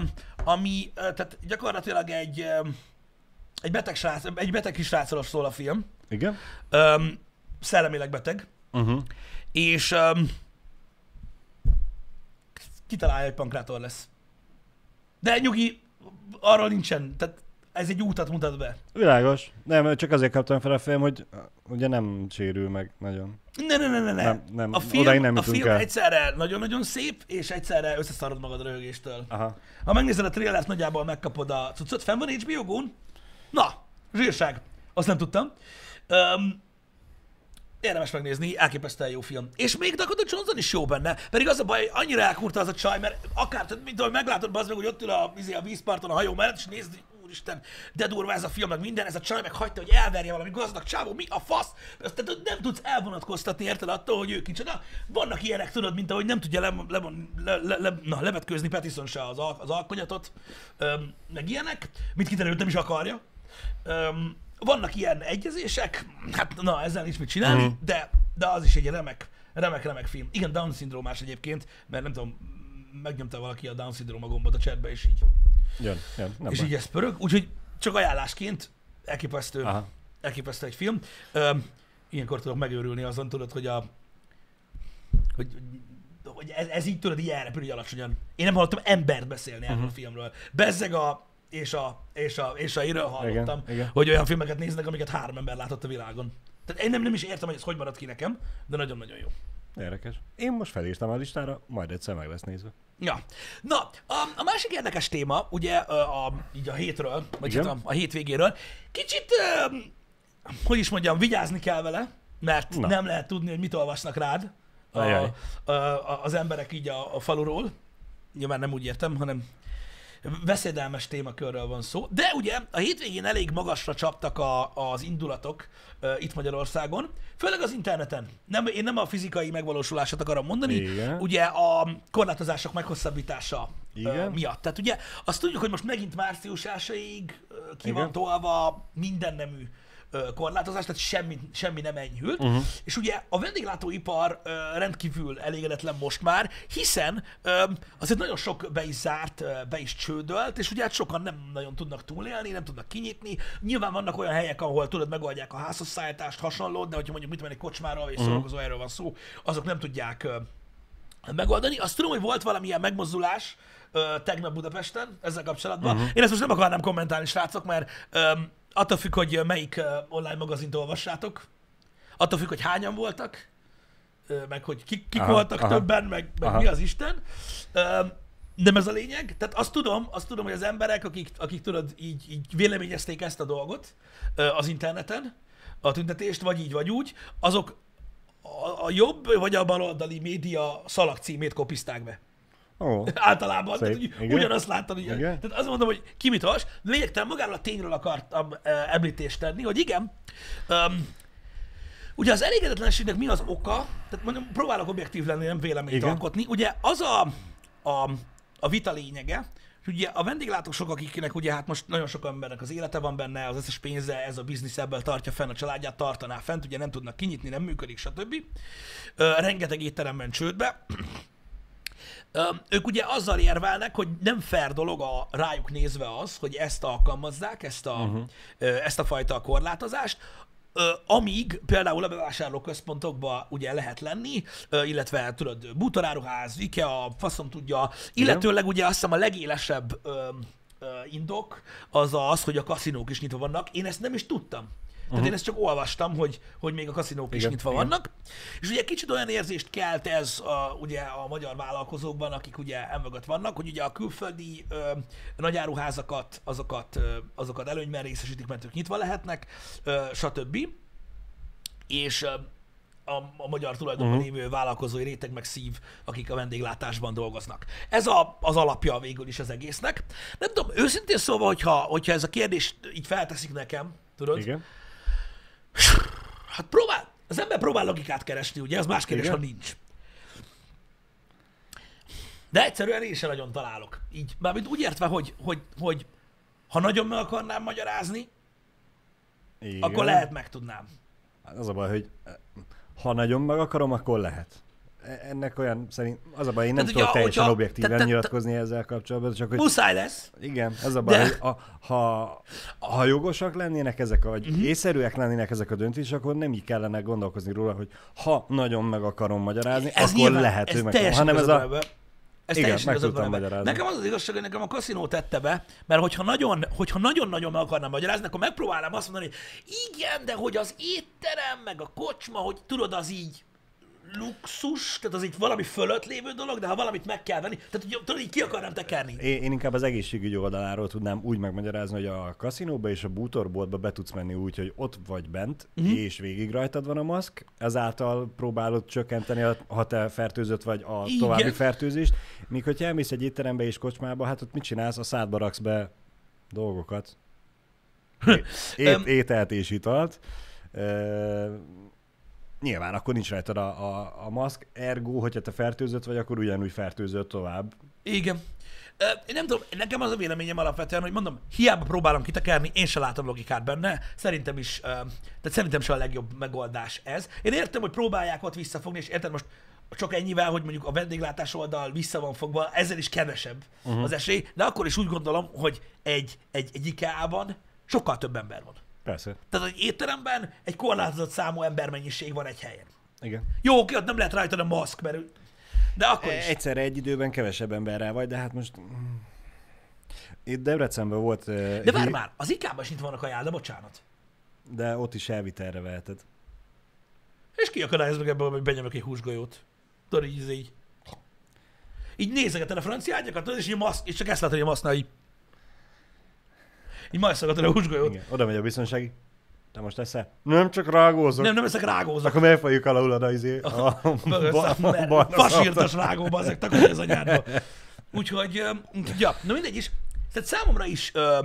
ami, ö, tehát gyakorlatilag egy, ö, egy beteg, srác, egy beteg kis srácról szól a film, Igen? ö, szellemileg beteg, Uh-huh. és ö, kitalálja, hogy pankrátor lesz. De nyugi, arról nincsen, tehát ez egy útat mutat be. Világos. Nem, csak azért kaptam fel a film, hogy ugye nem sérül meg nagyon. Ne, ne, ne, ne, ne. Nem, nem, a film, odáig nem a film el. egyszerre nagyon-nagyon szép, és egyszerre összeszarod magad röhögéstől. Aha. Ha megnézed a trailert, nagyjából megkapod a cuccot. Fenn van HBO Go-n? Na, zsírság. Azt nem tudtam. Um, érdemes megnézni, elképesztően jó film. És még Dakota Johnson is jó benne. Pedig az a baj, annyira elkurta az a csaj, mert akár, tehát, mint ahogy meglátod, az meg, hogy ott ül a, izé, a vízparton a hajó mellett, és nézd, úristen, de durva ez a film, meg minden, ez a csaj meg hagyta, hogy elverje valami gazdag csávó, mi a fasz? Azt tehát nem tudsz elvonatkoztatni, érted attól, hogy ő kicsoda. Vannak ilyenek, tudod, mint ahogy nem tudja le, le, le, le, le, na, levetkőzni Pattison se az, al- az alkonyatot, öm, meg ilyenek, mit kiderült, nem is akarja. Öm, vannak ilyen egyezések, hát na, ezzel nincs mit csinálni, Mhm. de, de az is egy remek, remek, remek film. Igen, Down szindrómás egyébként, mert nem tudom, megnyomta valaki a Down szindróma gombot a chatbe, és így, Jön, jön. Nem és baj. így ez pörög. Úgyhogy csak ajánlásként elképesztő, Aha. elképesztő egy film. Öm, ilyenkor tudok megőrülni azon, tudod, hogy a hogy, hogy ez, ez így tudod, így elrepül, így alacsonyan. Én nem hallottam embert beszélni erről Mhm. a filmről. Bezzeg a és a, és a, és a iről hallottam, Igen, igen. hogy olyan filmeket néznek, amiket három ember látott a világon. Tehát én nem, nem is értem, hogy ez hogy maradt ki nekem, de nagyon-nagyon jó. Érdekes. Én most felírtam a listára, majd egyszer meg lesz nézve. Ja. Na, a, a másik érdekes téma, ugye ö, a, így a hétről, vagy hát a, a hétvégéről, kicsit, ö, hogy is mondjam, vigyázni kell vele, mert Na. nem lehet tudni, hogy mit olvasnak rád a, Ajaj. a, a, az emberek így a, a faluról. Nyilván nem úgy értem, hanem veszedelmes témakörről van szó. De ugye a hétvégén elég magasra csaptak a, az indulatok uh, itt Magyarországon, főleg az interneten. Nem, én nem a fizikai megvalósulását akarom mondani, Igen. ugye a korlátozások meghosszabbítása Igen. uh, miatt. Tehát ugye azt tudjuk, hogy most megint március 1-ig uh, ki Igen. van tolva minden nemű korlátozás, tehát semmi, semmi nem enyhült. Mhm. Uh-huh. És ugye a vendéglátóipar rendkívül elégedetlen most már, hiszen azért nagyon sok be is zárt, be is csődölt, és ugye hát sokan nem nagyon tudnak túlélni, nem tudnak kinyitni. Nyilván vannak olyan helyek, ahol tudod, megoldják a házhozszállítást, hasonló, de hogyha mondjuk mit menni kocsmáról és uh-huh. szórakozó erről van szó, azok nem tudják megoldani. Azt tudom, hogy volt valamilyen megmozdulás tegnap Budapesten ezzel kapcsolatban. Uh-huh. Én ezt most nem akarnám kommentálni, srácok, mert ö, attól függ, hogy melyik online magazint olvassátok, attól függ, hogy hányan voltak, meg hogy kik, kik Aha, voltak aha. többen, meg, meg Aha. mi az Isten. Nem ez a lényeg. Tehát azt tudom, azt tudom, hogy az emberek, akik, akik tudod, így, így véleményezték ezt a dolgot az interneten, a tüntetést, vagy így, vagy úgy, azok a, a jobb vagy a baloldali média szalag címét kopizták be. Ó, Általában. Tehát, Szép. hogy Igen. ugyanazt ugye. Igen. Tehát azt mondom, hogy ki mit. De lényegtelen magáról a tényről akartam uh, említést tenni, hogy igen, um, ugye az elégedetlenségnek mi az oka, tehát mondom, próbálok objektív lenni, nem véleményt Igen. alkotni. Ugye az a, a, a vita lényege, hogy ugye a vendéglátósok, akiknek ugye hát most nagyon sok embernek az élete van benne, az összes pénze, ez a biznisz ebből tartja fenn a családját, tartaná fent, ugye nem tudnak kinyitni, nem működik, stb. Ö, rengeteg étteremben csődbe. Ők ugye azzal érvelnek, hogy nem fair dolog a rájuk nézve az, hogy ezt alkalmazzák, ezt a, uh-huh. ezt a fajta korlátozást, amíg például a bevásárlóközpontokba ugye lehet lenni, illetve tudod, bútoráruház, IKEA, faszom tudja, illetőleg ugye azt hiszem a legélesebb indok az az, hogy a kaszinók is nyitva vannak. Én ezt nem is tudtam. Tehát én ezt csak olvastam, hogy, hogy még a kaszinók is Igen, nyitva igen. vannak. És ugye kicsit olyan érzést kelt ez a, ugye a magyar vállalkozókban, akik ugye emögött vannak, hogy ugye a külföldi ö, nagyáruházakat, azokat, ö, azokat előnyben részesítik, mert ők nyitva lehetnek, ö, stb. És ö, a, a magyar tulajdonban uh-huh. lévő vállalkozói réteg meg szív, akik a vendéglátásban dolgoznak. Ez a, az alapja végül is az egésznek. Nem tudom, őszintén szóval, hogyha, hogyha ez a kérdés így felteszik nekem, tudod, Igen. Hát próbál, az ember próbál logikát keresni, ugye, az más kérdés, Igen. ha nincs. De egyszerűen én sem nagyon találok. Így, mármint úgy értve, hogy, hogy, hogy ha nagyon meg akarnám magyarázni, Igen. akkor lehet megtudnám. Hát Az a baj, hogy eh, ha nagyon meg akarom, akkor lehet. E- Ennek olyan szerint, az a baj, én nem Tehát, tudok hogyha- teljesen hogyha- objektíven nyilatkozni ezzel kapcsolatban, csak hogy Muszáj lesz. igen, ez a baj, De- hogy a, ha, ha jogosak lennének ezek, vagy uh-huh. észszerűek lennének ezek a döntések, akkor nem így kellene gondolkozni róla, hogy ha nagyon meg akarom magyarázni, Ez akkor nyilván, lehet, hogy meg hanem ez a... Ez Igen, teljesen meg tudtam magyarázni. Nekem az az igazság, hogy nekem a kaszinó tette be, mert hogyha nagyon, hogyha nagyon-nagyon meg akarnám magyarázni, akkor megpróbálnám azt mondani, hogy igen, de hogy az étterem, meg a kocsma, hogy tudod, az így luxus, tehát az így valami fölött lévő dolog, de ha valamit meg kell venni, tehát hogy tudod, így ki akarnám tekerni. Én, én inkább az egészségügy oldaláról tudnám úgy megmagyarázni, hogy a kaszinóba és a bútorboltba be tudsz menni úgy, hogy ott vagy bent, uh-huh. és végig rajtad van a maszk, ezáltal próbálod csökkenteni, a- ha te fertőzött vagy a Igen. további fertőzést. Míg hogyha elmész egy étterembe és kocsmába, hát ott mit csinálsz? A szádba raksz be dolgokat. É- Ét, ételt és italt. Nyilván akkor nincs rajtad a, a, a maszk, ergo, hogyha te fertőzött vagy, akkor ugyanúgy fertőzött tovább. Igen. Én nem tudom, nekem az a véleményem alapvetően, hogy mondom, hiába próbálom kitekerni, én se látom logikát benne, szerintem is, tehát szerintem se a legjobb megoldás ez. Én értem, hogy próbálják ott visszafogni, és értem most csak ennyivel, hogy mondjuk a vendéglátás oldal vissza van fogva, ezzel is kevesebb uh-huh. az esély, de akkor is úgy gondolom, hogy egy, egy, egy IKEA-ban sokkal több ember van. Persze. Tehát egy étteremben egy korlátozott számú embermennyiség van egy helyen. Igen. Jó, oké, ott nem lehet rajtad a maszk, mert de akkor is. Egyszerre egy időben kevesebb emberrel vagy, de hát most... Itt Debrecenben volt... eh, De várj hí- már, az IKEA-ban is itt vannak ajánl, de bocsánat. De ott is elvitelre veheted. És ki akadályozza meg ebből, hogy benyomok egy húsgolyót. Tudod, így, így. Így nézegeted a francia ágyakat, és, így maszk, és csak ezt látod, hogy a masznál így. Így majszogatod a húsgolyót. Igen. Oda megy a biztonsági. Te most eszel? Nem, csak rágózok. Nem, nem ezek rágózok. Akkor megfogjuk alul oda izé. A, barna Fasírtas rágóba, ezek takarja az anyádba. Úgyhogy, ja, na mindegy is. Tehát számomra is, ö,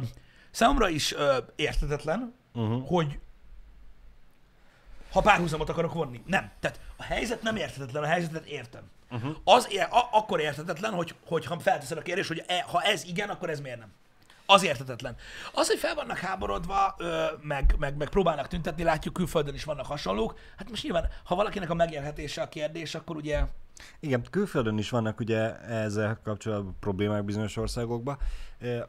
számomra is ö, értetetlen, uh-huh. hogy ha párhuzamot akarok vonni. Nem. Tehát a helyzet nem értetetlen, a helyzetet értem. Uh-huh. Az ér, a, akkor értetetlen, hogy, hogy ha felteszed a kérdést, hogy e, ha ez igen, akkor ez miért nem. Az értetetlen. Az, hogy fel vannak háborodva, ö, meg, meg, meg próbálnak tüntetni, látjuk külföldön is vannak hasonlók. Hát most nyilván, ha valakinek a megélhetése a kérdés, akkor ugye Igen, külföldön is vannak ugye ezzel kapcsolatban problémák bizonyos országokban.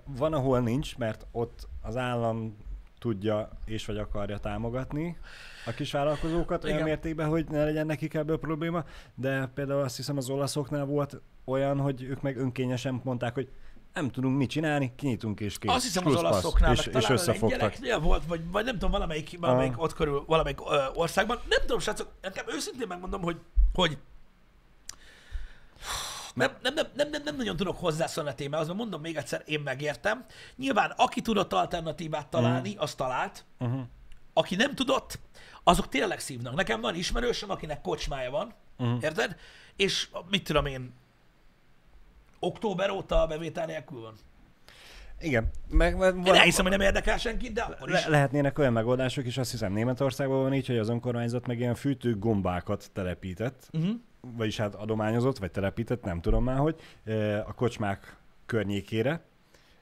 Van, ahol nincs, mert ott az állam tudja és vagy akarja támogatni a kisvállalkozókat olyan Igen. mértékben, hogy ne legyen nekik ebből probléma, de például azt hiszem az olaszoknál volt olyan, hogy ők meg önkényesen mondták, hogy nem tudunk mit csinálni, kinyitunk és kész. Azt hiszem az olaszoknál, és, és összefogtak. lengyeleknél volt, vagy, vagy nem tudom, valamelyik, valamelyik Aha. ott körül, valamelyik ö, országban. Nem tudom, srácok, nekem őszintén megmondom, hogy, hogy nem, nem, nem, nem, nem, nem nagyon tudok hozzászólni a témához, mert mondom még egyszer, én megértem. Nyilván, aki tudott alternatívát találni, az talált. Uh-huh. Aki nem tudott, azok tényleg szívnak. Nekem van ismerősöm, akinek kocsmája van, uh-huh. érted? És mit tudom én, október óta a bevétel nélkül van. Igen, meg, meg Én elhiszem, hogy nem érdekel senkit, de akkor is. Le- lehetnének olyan megoldások is, azt hiszem Németországban van így, hogy az önkormányzat meg ilyen fűtő gombákat telepített, Uh-huh. vagyis hát adományozott, vagy telepített, nem tudom már hogy, eh, a kocsmák környékére.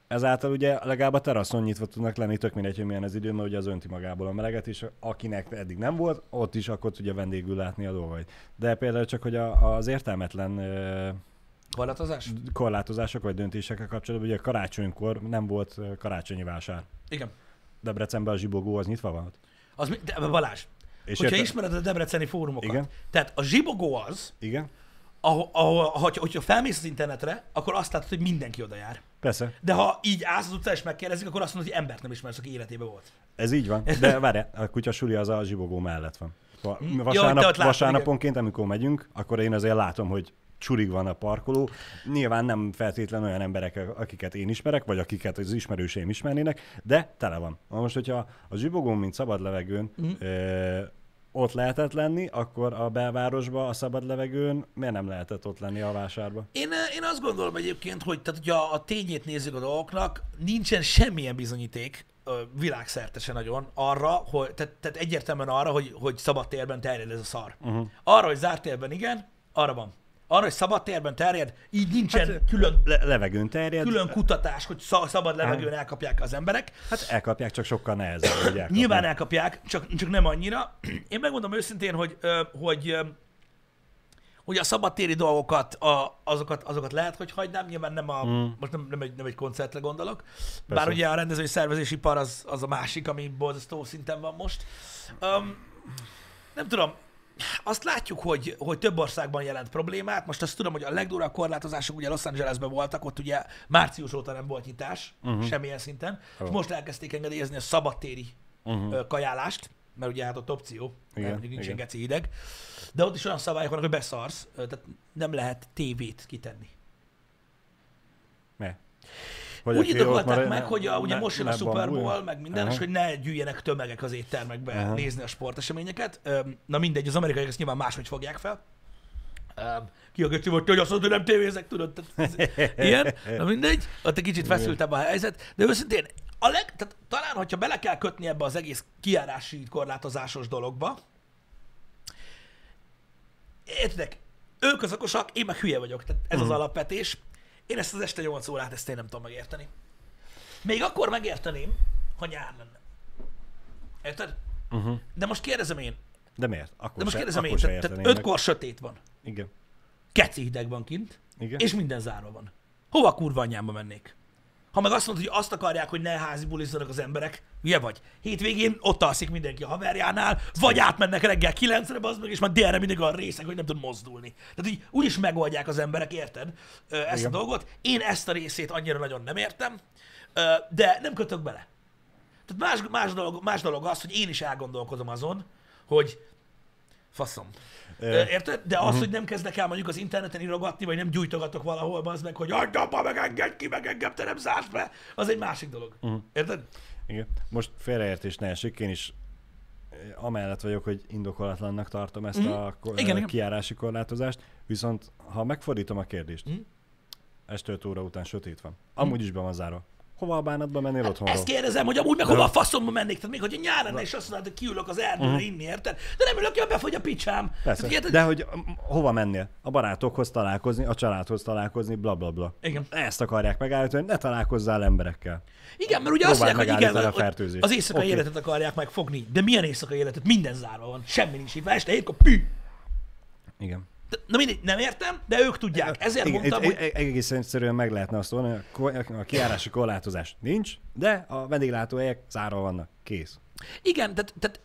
Ezáltal ugye legalább a teraszon nyitva tudnak lenni, tök mindegy, hogy milyen az idő, mert ugye az önti magából a meleget, és akinek eddig nem volt, ott is akkor tudja vendégül látni a dolgait. De például csak, hogy a, az értelmetlen eh, Korlátozás? korlátozások vagy döntésekkel kapcsolatban, ugye karácsonykor nem volt karácsonyi vásár. Igen. Debrecenben a zsibogó az nyitva van? Az mi, de Balázs, És hogyha érte- ismered a debreceni fórumokat, Igen. tehát a zsibogó az, Igen? ahol, ahol, hogyha, hogyha felmész az internetre, akkor azt látod, hogy mindenki oda jár. Persze, De ha így állsz az utcán és megkérdezik, akkor azt mondod, hogy embert nem ismersz, aki életében volt. ez így van. De várj, a kutyasuli az a zsibogó mellett van. Va- Hm. Vasárnap, ott látod, vasárnaponként, amikor megyünk, akkor én azért látom, hogy csurig van a parkoló. Nyilván nem feltétlenül olyan emberek, akiket én ismerek, vagy akiket az ismerőseim ismernének, de tele van. Most, hogyha a zsibogón, mint szabad levegőn, Mhm. ö, ott lehetett lenni, akkor a belvárosba, a szabad levegőn miért nem lehetett ott lenni a vásárba? Én, én azt gondolom egyébként, hogy tehát, hogyha a tényét nézzük a dolgoknak, nincsen semmilyen bizonyíték, világszerte se nagyon arra, hogy, tehát, tehát egyértelműen arra, hogy, hogy szabad térben terjed ez a szar. Uh-huh. Arra, hogy zárt térben igen, arra van. Arra, hogy szabad térben terjed, így nincsen hát, külön, Le- levegőn terjed. külön kutatás, hogy sza- szabad levegőn elkapják az emberek. Hát elkapják, csak sokkal nehezebb, hogy elkapják. Nyilván elkapják, csak, csak nem annyira. Én megmondom őszintén, hogy, hogy, hogy a szabadtéri dolgokat, a, azokat, azokat lehet, hogy hagynám, nyilván nem a, mm. most nem, nem, egy, nem egy koncertre gondolok, Persze. bár ugye a rendezői szervezési par az, az a másik, ami borzasztó szinten van most. Um, nem tudom, azt látjuk, hogy, hogy több országban jelent problémát. Most azt tudom, hogy a legdurvább korlátozások ugye Los Angelesben voltak, ott ugye március óta nem volt nyitás, uh-huh. semmilyen szinten. Oh. És most elkezdték engedélyezni a szabadtéri uh-huh. kajálást, mert ugye hát ott opció, Igen, mert nincsen igen. geci hideg. De ott is olyan szabályok vannak, hogy beszarsz, tehát nem lehet tévét kitenni. Mi? Úgy indokolták meg, hogy a, ugye ne- most jön a Super? Bowl, meg minden, Aha. és hogy ne gyűjjenek tömegek az éttermekbe Aha. nézni a sporteseményeket. Na mindegy, az amerikaiak ezt nyilván máshogy fogják fel. Ki a göcsi volt, hogy azt mondta, hogy nem tévézek, tudod? [LAUGHS] Ilyen. Na mindegy, ott egy kicsit feszültebb a helyzet, de őszintén, a leg, tehát talán, hogyha bele kell kötni ebbe az egész kiárási korlátozásos dologba, értedek, ők az okosak, én meg hülye vagyok, tehát ez az alapvetés. Én ezt az este 8 órát, ezt én nem tudom megérteni. Még akkor megérteném, ha nyár lenne. Érted? Uh-huh. De most kérdezem én, De miért? Akkor de most se- kérdezem én, se tehát, ötkor sötét van, Igen. keci hideg van kint, Igen. és minden zárva van. Hova kurva anyámba mennék? Ha meg azt mondod, hogy azt akarják, hogy ne házi bulizzanak az emberek, hülye vagy. Hétvégén ott alszik mindenki a haverjánál, vagy átmennek reggel kilencre, az meg, és már délre mindig a részek, hogy nem tud mozdulni. Tehát így úgyis megoldják az emberek, érted? Ezt Igen. a dolgot. Én ezt a részét annyira nagyon nem értem, de nem kötök bele. Tehát más, más, dolog, más dolog az, hogy én is elgondolkozom azon, hogy faszom. Érted? De az, hogy nem kezdek el mondjuk az interneten írogatni, vagy nem gyújtogatok valahol, az meg, hogy adj apa, meg engedj ki, meg engem, te nem zársz be, az egy másik dolog. Érted? Igen. Most félreértés ne esik, én is eh, amellett vagyok, hogy indokolatlannak tartom ezt Mhm. a ko- Igen, eh, igen. kiárási korlátozást, viszont ha megfordítom a kérdést, Mhm. este 5 óra után sötét van, amúgy is be van zárva. Hova a bánatba mennél otthonról? Ezt kérdezem, hogy amúgy meg hova a faszomba mennék, tehát még hogyha nyár lenne, és azt mondod, hogy kiülök az erdőre inni, érted? De nem ülök ki, befogy a picsám. Persze. Tehát, érted? De hogy hova mennél? A barátokhoz találkozni, a családhoz találkozni, bla bla bla. Igen. Ezt akarják megállítani, hogy ne találkozzál emberekkel. Igen, mert ugye azt Próbáld mondják, hogy igen, a hogy fertőzést. az éjszakai Oké. életet akarják megfogni. De milyen éjszakai életet? Minden zárva van. Semmi nincs itt. Este hétkor pű. Igen. Na mindegy, nem értem, de ők tudják. Ezért Igen, mondtam, itt hogy e- egész egyszerűen meg lehetne azt mondani, a kiárási korlátozás nincs, de a vendéglátóhelyek zárva vannak. Kész. Igen, tehát, tehát,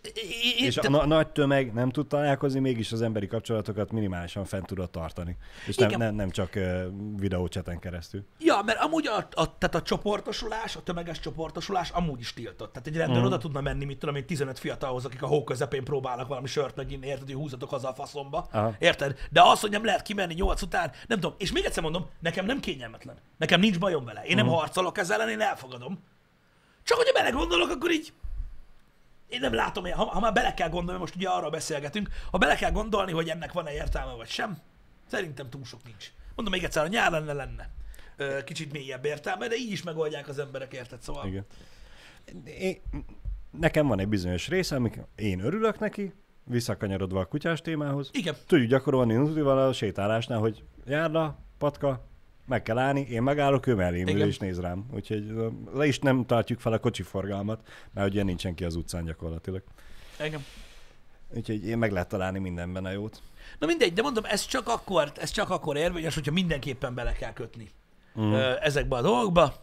És a tehát na- nagy tömeg nem tud találkozni, mégis az emberi kapcsolatokat minimálisan fent tudod tartani. És nem, nem, nem csak uh, videócseten keresztül. Ja, mert amúgy a, a, tehát a csoportosulás, a tömeges csoportosulás amúgy is tiltott. Tehát egy rendőr Mhm. oda tudna menni, mit tudom én, 15 fiatalhoz, akik a hó közepén próbálnak valami sört meginni, érted, hogy húzatok haza a faszomba. Aha. Érted? De az, hogy nem lehet kimenni 8 után, nem tudom. És még egyszer mondom, nekem nem kényelmetlen. Nekem nincs bajom vele. Én nem Mhm. harcolok ezzel ellen, én elfogadom. Csak hogyha belegondolok, akkor így én nem látom, ha, ha már bele kell gondolni, most ugye arról beszélgetünk, ha bele kell gondolni, hogy ennek van-e értelme vagy sem, szerintem túl sok nincs. Mondom még egyszer, a nyár lenne lenne kicsit mélyebb értelme, de így is megoldják az emberek, érted? Szóval Igen. Én, nekem van egy bizonyos része, amik én örülök neki, visszakanyarodva a kutyás témához. igen, Tudjuk gyakorolni Nutrival a sétálásnál, hogy járda, patka, meg kell állni, én megállok, ő mellém ül és néz rám. Úgyhogy le is nem tartjuk fel a kocsi forgalmat, mert ugye nincsen ki az utcán gyakorlatilag. igen. Úgyhogy én meg lehet találni mindenben a jót. Na mindegy, de mondom, ez csak akkor, ez csak akkor érvényes, hogyha mindenképpen bele kell kötni Mm. ezekbe a dolgokba.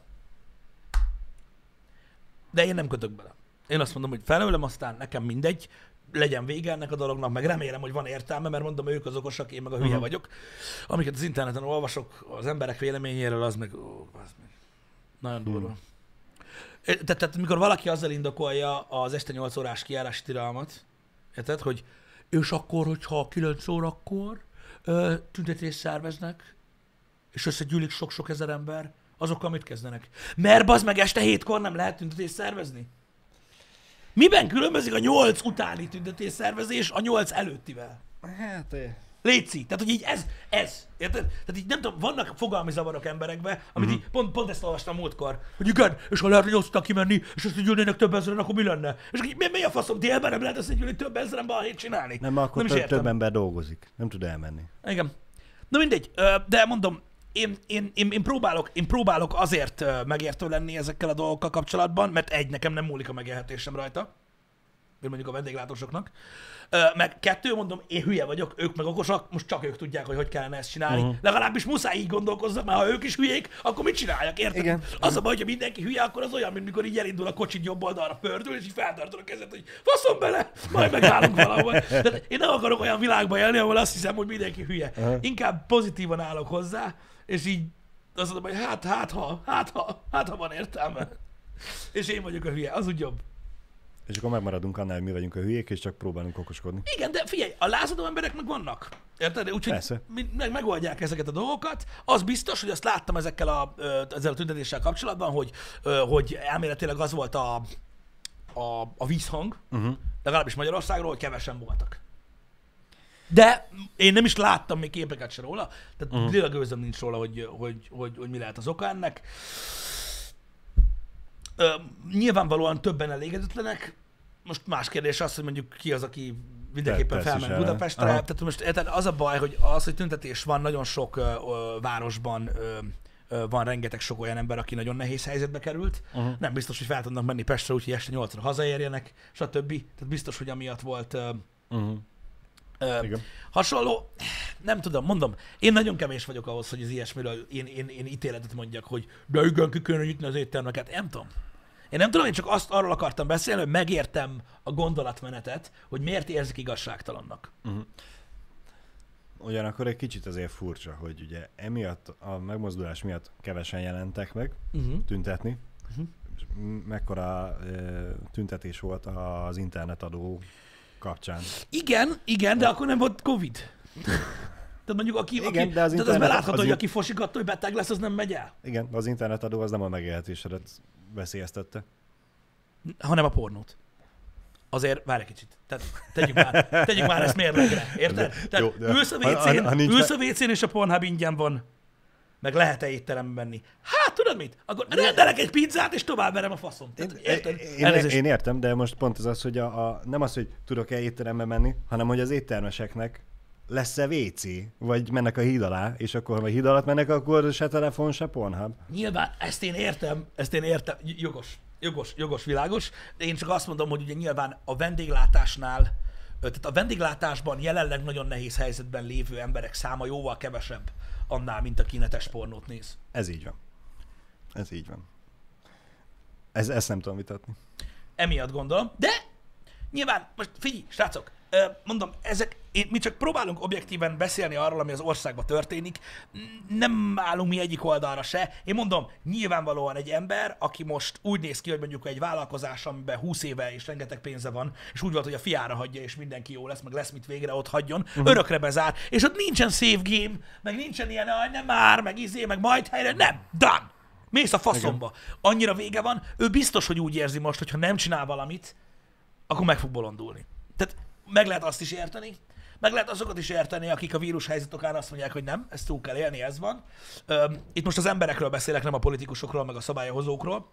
De én nem kötök bele. Én azt mondom, hogy felőlem, aztán nekem mindegy, legyen vége ennek a dolognak, meg remélem, hogy van értelme, mert mondom, ők az okosak, én meg a hülye Mhm. vagyok. Amiket az interneten olvasok az emberek véleményéről, az meg, ó, az meg nagyon durva. Tehát, tehát mikor valaki azzal indokolja az este 8 órás kijárási tilalmat, érted, hogy és akkor, hogyha 9 órakor ö, tüntetést szerveznek, és összegyűlik sok-sok ezer ember, azokkal mit kezdenek? Mert az meg este hétkor nem lehet tüntetést szervezni? Miben különbözik a 8 utáni tüntetés szervezés a 8 előttivel? Hát, Léci. Tehát, hogy így ez, ez. Érted? Tehát így nem tudom, vannak fogalmi zavarok emberekbe, amit így, pont, pont ezt olvastam múltkor, hogy igen, és ha lehetne nyolcnak kimenni, és azt így ülnének több ezeren, akkor mi lenne? És így, mi, mi a faszom, délben nem lehet azt így ülni több ezeren balhét csinálni? nem, akkor nem több, több ember dolgozik. Nem tud elmenni. Igen. Na mindegy, de mondom, én, én, én, én, próbálok, én próbálok azért megértő lenni ezekkel a dolgokkal kapcsolatban, mert egy, nekem nem múlik a megélhetésem rajta, mint mondjuk a vendéglátósoknak. Meg kettő, mondom, én hülye vagyok, ők meg okosak, most csak ők tudják, hogy hogy kellene ezt csinálni. Uh-huh. Legalábbis muszáj így gondolkozzak, mert ha ők is hülyék, akkor mit csináljak, érted? Igen. Az a baj, hogyha mindenki hülye, akkor az olyan, mint mikor így elindul a kocsit jobb oldalra pördül, és így feltartod a kezed, hogy faszom bele, majd megállunk valahol. Tehát én nem akarok olyan világba élni, ahol azt hiszem, hogy mindenki hülye. Aha. Inkább pozitívan állok hozzá, és így azt mondom, hogy hát, hát ha, hát ha, hát ha van értelme. És én vagyok a hülye, az úgy jobb. És akkor megmaradunk annál, hogy mi vagyunk a hülyék, és csak próbálunk okoskodni. Igen, de figyelj, a lázadó emberek meg vannak. Érted? Úgyhogy meg, megoldják ezeket a dolgokat. Az biztos, hogy azt láttam ezekkel a, ezzel a tüntetéssel kapcsolatban, hogy, hogy elméletileg az volt a, a, a vízhang, Uh-huh. legalábbis Magyarországról, hogy kevesen voltak. De én nem is láttam még képeket se róla, tehát uh-huh. tényleg gőzöm nincs róla, hogy, hogy, hogy, hogy mi lehet az oka ennek. Ö, nyilvánvalóan többen elégedetlenek. Most más kérdés az, hogy mondjuk ki az, aki mindenképpen felment. Budapestre. Aha. Tehát most érted, az a baj, hogy az, hogy tüntetés van, nagyon sok ö, ö, városban ö, ö, van rengeteg sok olyan ember, aki nagyon nehéz helyzetbe került. Uh-huh. Nem biztos, hogy fel tudnak menni Pestre, úgyhogy este 8-ra hazaérjenek, stb. Tehát biztos, hogy amiatt volt ö, Uh-huh. Ö, Igen. hasonló. Nem tudom, mondom, én nagyon kevés vagyok ahhoz, hogy az ilyesmiről én, én, én ítéletet mondjak, hogy de igen, ki kéne nyitni az éttermeket. Nem tudom. Én nem tudom, én csak azt arról akartam beszélni, hogy megértem a gondolatmenetet, hogy miért érzik igazságtalannak. Ugyanakkor egy kicsit azért furcsa, hogy ugye emiatt, a megmozdulás miatt kevesen jelentek meg Uh-huh. tüntetni. M- Mekkora ö, tüntetés volt az internetadó kapcsán. Igen, igen, de akkor nem volt Covid. Tehát mondjuk, aki, Igen, aki de az tehát internet- belátható, hogy aki fosik attól, hogy beteg lesz, az nem megy el. Igen, de az internetadó az nem a megélhetésedet veszélyeztette. hanem a pornót. Azért, várj egy kicsit. Tehát tegyük már, tegyük már ezt mérlegre, érted? [LAUGHS] Tehát Jó, de ülsz a ha- ha- WC-n, ha nincs ülsz a WC-n és a Pornhub ingyen van, meg lehet-e étterembe menni? Hát, tudod mit? Akkor rendelek egy pizzát, és tovább verem a faszom. Tehát, érted? Én, én, Elnézést. én értem, de most pont az az, hogy a, a, nem az, hogy tudok-e étterembe menni, hanem hogy az éttermeseknek lesz-e WC, vagy mennek a híd alá, és akkor, ha a híd alatt mennek, akkor se telefon, se Pornhub. Nyilván, ezt én értem, ezt én értem, jogos, jogos, jogos, világos, de én csak azt mondom, hogy ugye nyilván a vendéglátásnál, tehát a vendéglátásban jelenleg nagyon nehéz helyzetben lévő emberek száma jóval kevesebb annál, mint aki netes pornót néz. Ez így van. Ez így van. Ez, ezt nem tudom vitatni. Emiatt gondolom, de nyilván, most figyelj, srácok, mondom, ezek, én, mi csak próbálunk objektíven beszélni arról, ami az országban történik, nem állunk mi egyik oldalra se. Én mondom, nyilvánvalóan egy ember, aki most úgy néz ki, hogy mondjuk egy vállalkozás, amiben 20 éve és rengeteg pénze van, és úgy volt, hogy a fiára hagyja, és mindenki jó lesz, meg lesz mit végre ott hagyjon, uh-huh. örökre bezár, és ott nincsen save game, meg nincsen ilyen, hogy nem már, meg izé, meg majd helyre, nem, done! Mész a faszomba. Annyira vége van, ő biztos, hogy úgy érzi most, hogy ha nem csinál valamit, akkor meg fog bolondulni. Tehát meg lehet azt is érteni, meg lehet azokat is érteni, akik a vírus helyzet okán azt mondják, hogy nem, ezt túl kell élni, ez van. Itt most az emberekről beszélek, nem a politikusokról, meg a szabályozókról.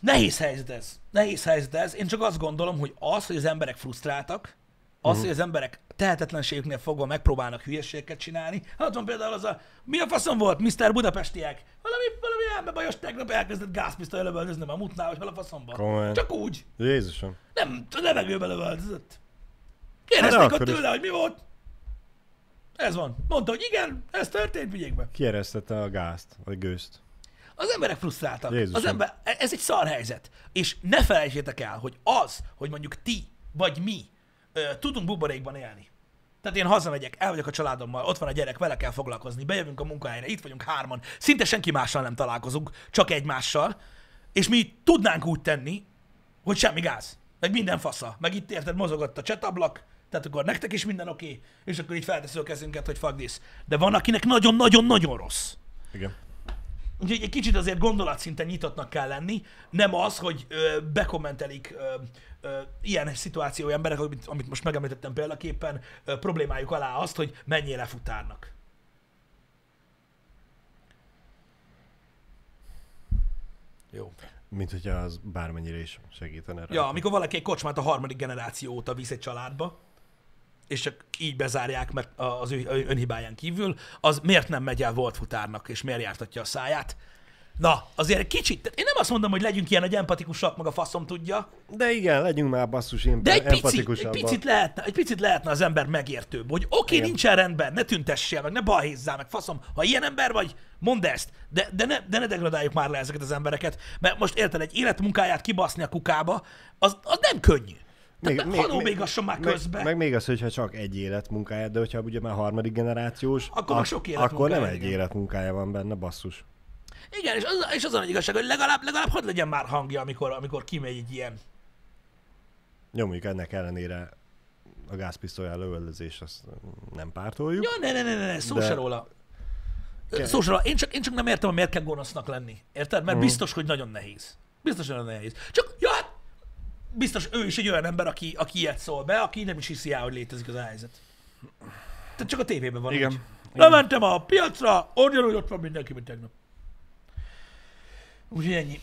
Nehéz helyzet ez. Nehéz helyzet ez. Én csak azt gondolom, hogy az, hogy az emberek frusztráltak, az, uh-huh. hogy az emberek tehetetlenségüknél fogva megpróbálnak hülyeségeket csinálni. Hát ott van például az a, mi a faszom volt, Mr. Budapestiek? Valami, valami elmebajos tegnap elkezdett gázpisztoly lövöldözni a mutnál, vagy hol a faszomba. Komolyan. Csak úgy. Jézusom. Nem, a levegőbe lövöldözött. Hát Kérdezték de ott tőle, hogy mi volt. Ez van. Mondta, hogy igen, ez történt, vigyék be. Kieresztette a gázt, vagy gőzt. Az emberek frusztráltak. Jézusom. Az ember, ez egy szar helyzet. És ne felejtsétek el, hogy az, hogy mondjuk ti, vagy mi tudunk buborékban élni. Tehát én hazamegyek, elmegyek a családommal, ott van a gyerek, vele kell foglalkozni, bejövünk a munkahelyre, itt vagyunk hárman, szinte senki mással nem találkozunk, csak egymással, és mi tudnánk úgy tenni, hogy semmi gáz, meg minden fasza, meg itt érted, mozogott a csetablak, tehát akkor nektek is minden oké, okay, és akkor így feltesszük a kezünket, hogy fuck this. De van, akinek nagyon-nagyon-nagyon rossz. Igen. Úgyhogy egy kicsit azért gondolatszinten nyitottnak kell lenni, nem az, hogy ö, bekommentelik ö, ö, ilyen szituáció emberek, amit, amit most megemlítettem példaképpen, ö, problémájuk alá azt, hogy mennyire futárnak. Jó. Mint hogyha az bármennyire is segítene rá. Ja, amikor valaki egy kocsmát a harmadik generáció óta visz egy családba, és csak így bezárják, mert az ő önhibáján kívül, az miért nem megy el volt futárnak, és miért jártatja a száját? Na, azért kicsit, én nem azt mondom, hogy legyünk ilyen nagy empatikusak, meg a faszom tudja, De igen, legyünk már basszus em- de egy picit, egy picit, lehetne, egy picit lehetne az ember megértőbb, hogy oké, okay, Igen. nincsen rendben, ne tüntessél meg, ne balhézzál meg, faszom, ha ilyen ember vagy, mondd ezt, de, de, ne, de ne degradáljuk már le ezeket az embereket, mert most érted, egy életmunkáját kibaszni a kukába, az, az nem könnyű. Még, még, még már meg, közbe. meg, még az, hogyha csak egy életmunkája, de hogyha ugye már harmadik generációs, Akkor meg sok akkor életmunkája, nem egy igen. életmunkája van benne, basszus. Igen, és az, és az a nagy igazság, hogy legalább, legalább hadd legyen már hangja, amikor, amikor kimegy egy ilyen. Jó, mondjuk ennek ellenére a gázpisztolyán lövöldözés, azt nem pártoljuk. Ja, ne, ne, ne, ne, ne szó De- se róla. Ke- Szó se róla. Én csak, én csak nem értem, hogy miért kell gonosznak lenni. Érted? Mert Mhm. biztos, hogy nagyon nehéz. Biztos, hogy nagyon nehéz. Csak, ja, biztos ő is egy olyan ember, aki, aki ilyet szól be, aki nem is hiszi el, hogy létezik az a helyzet. Tehát csak a tévében van Igen. így. Igen. Lementem a piacra, ugyanúgy ott van mindenki, mint tegnap. Úgyhogy ennyi.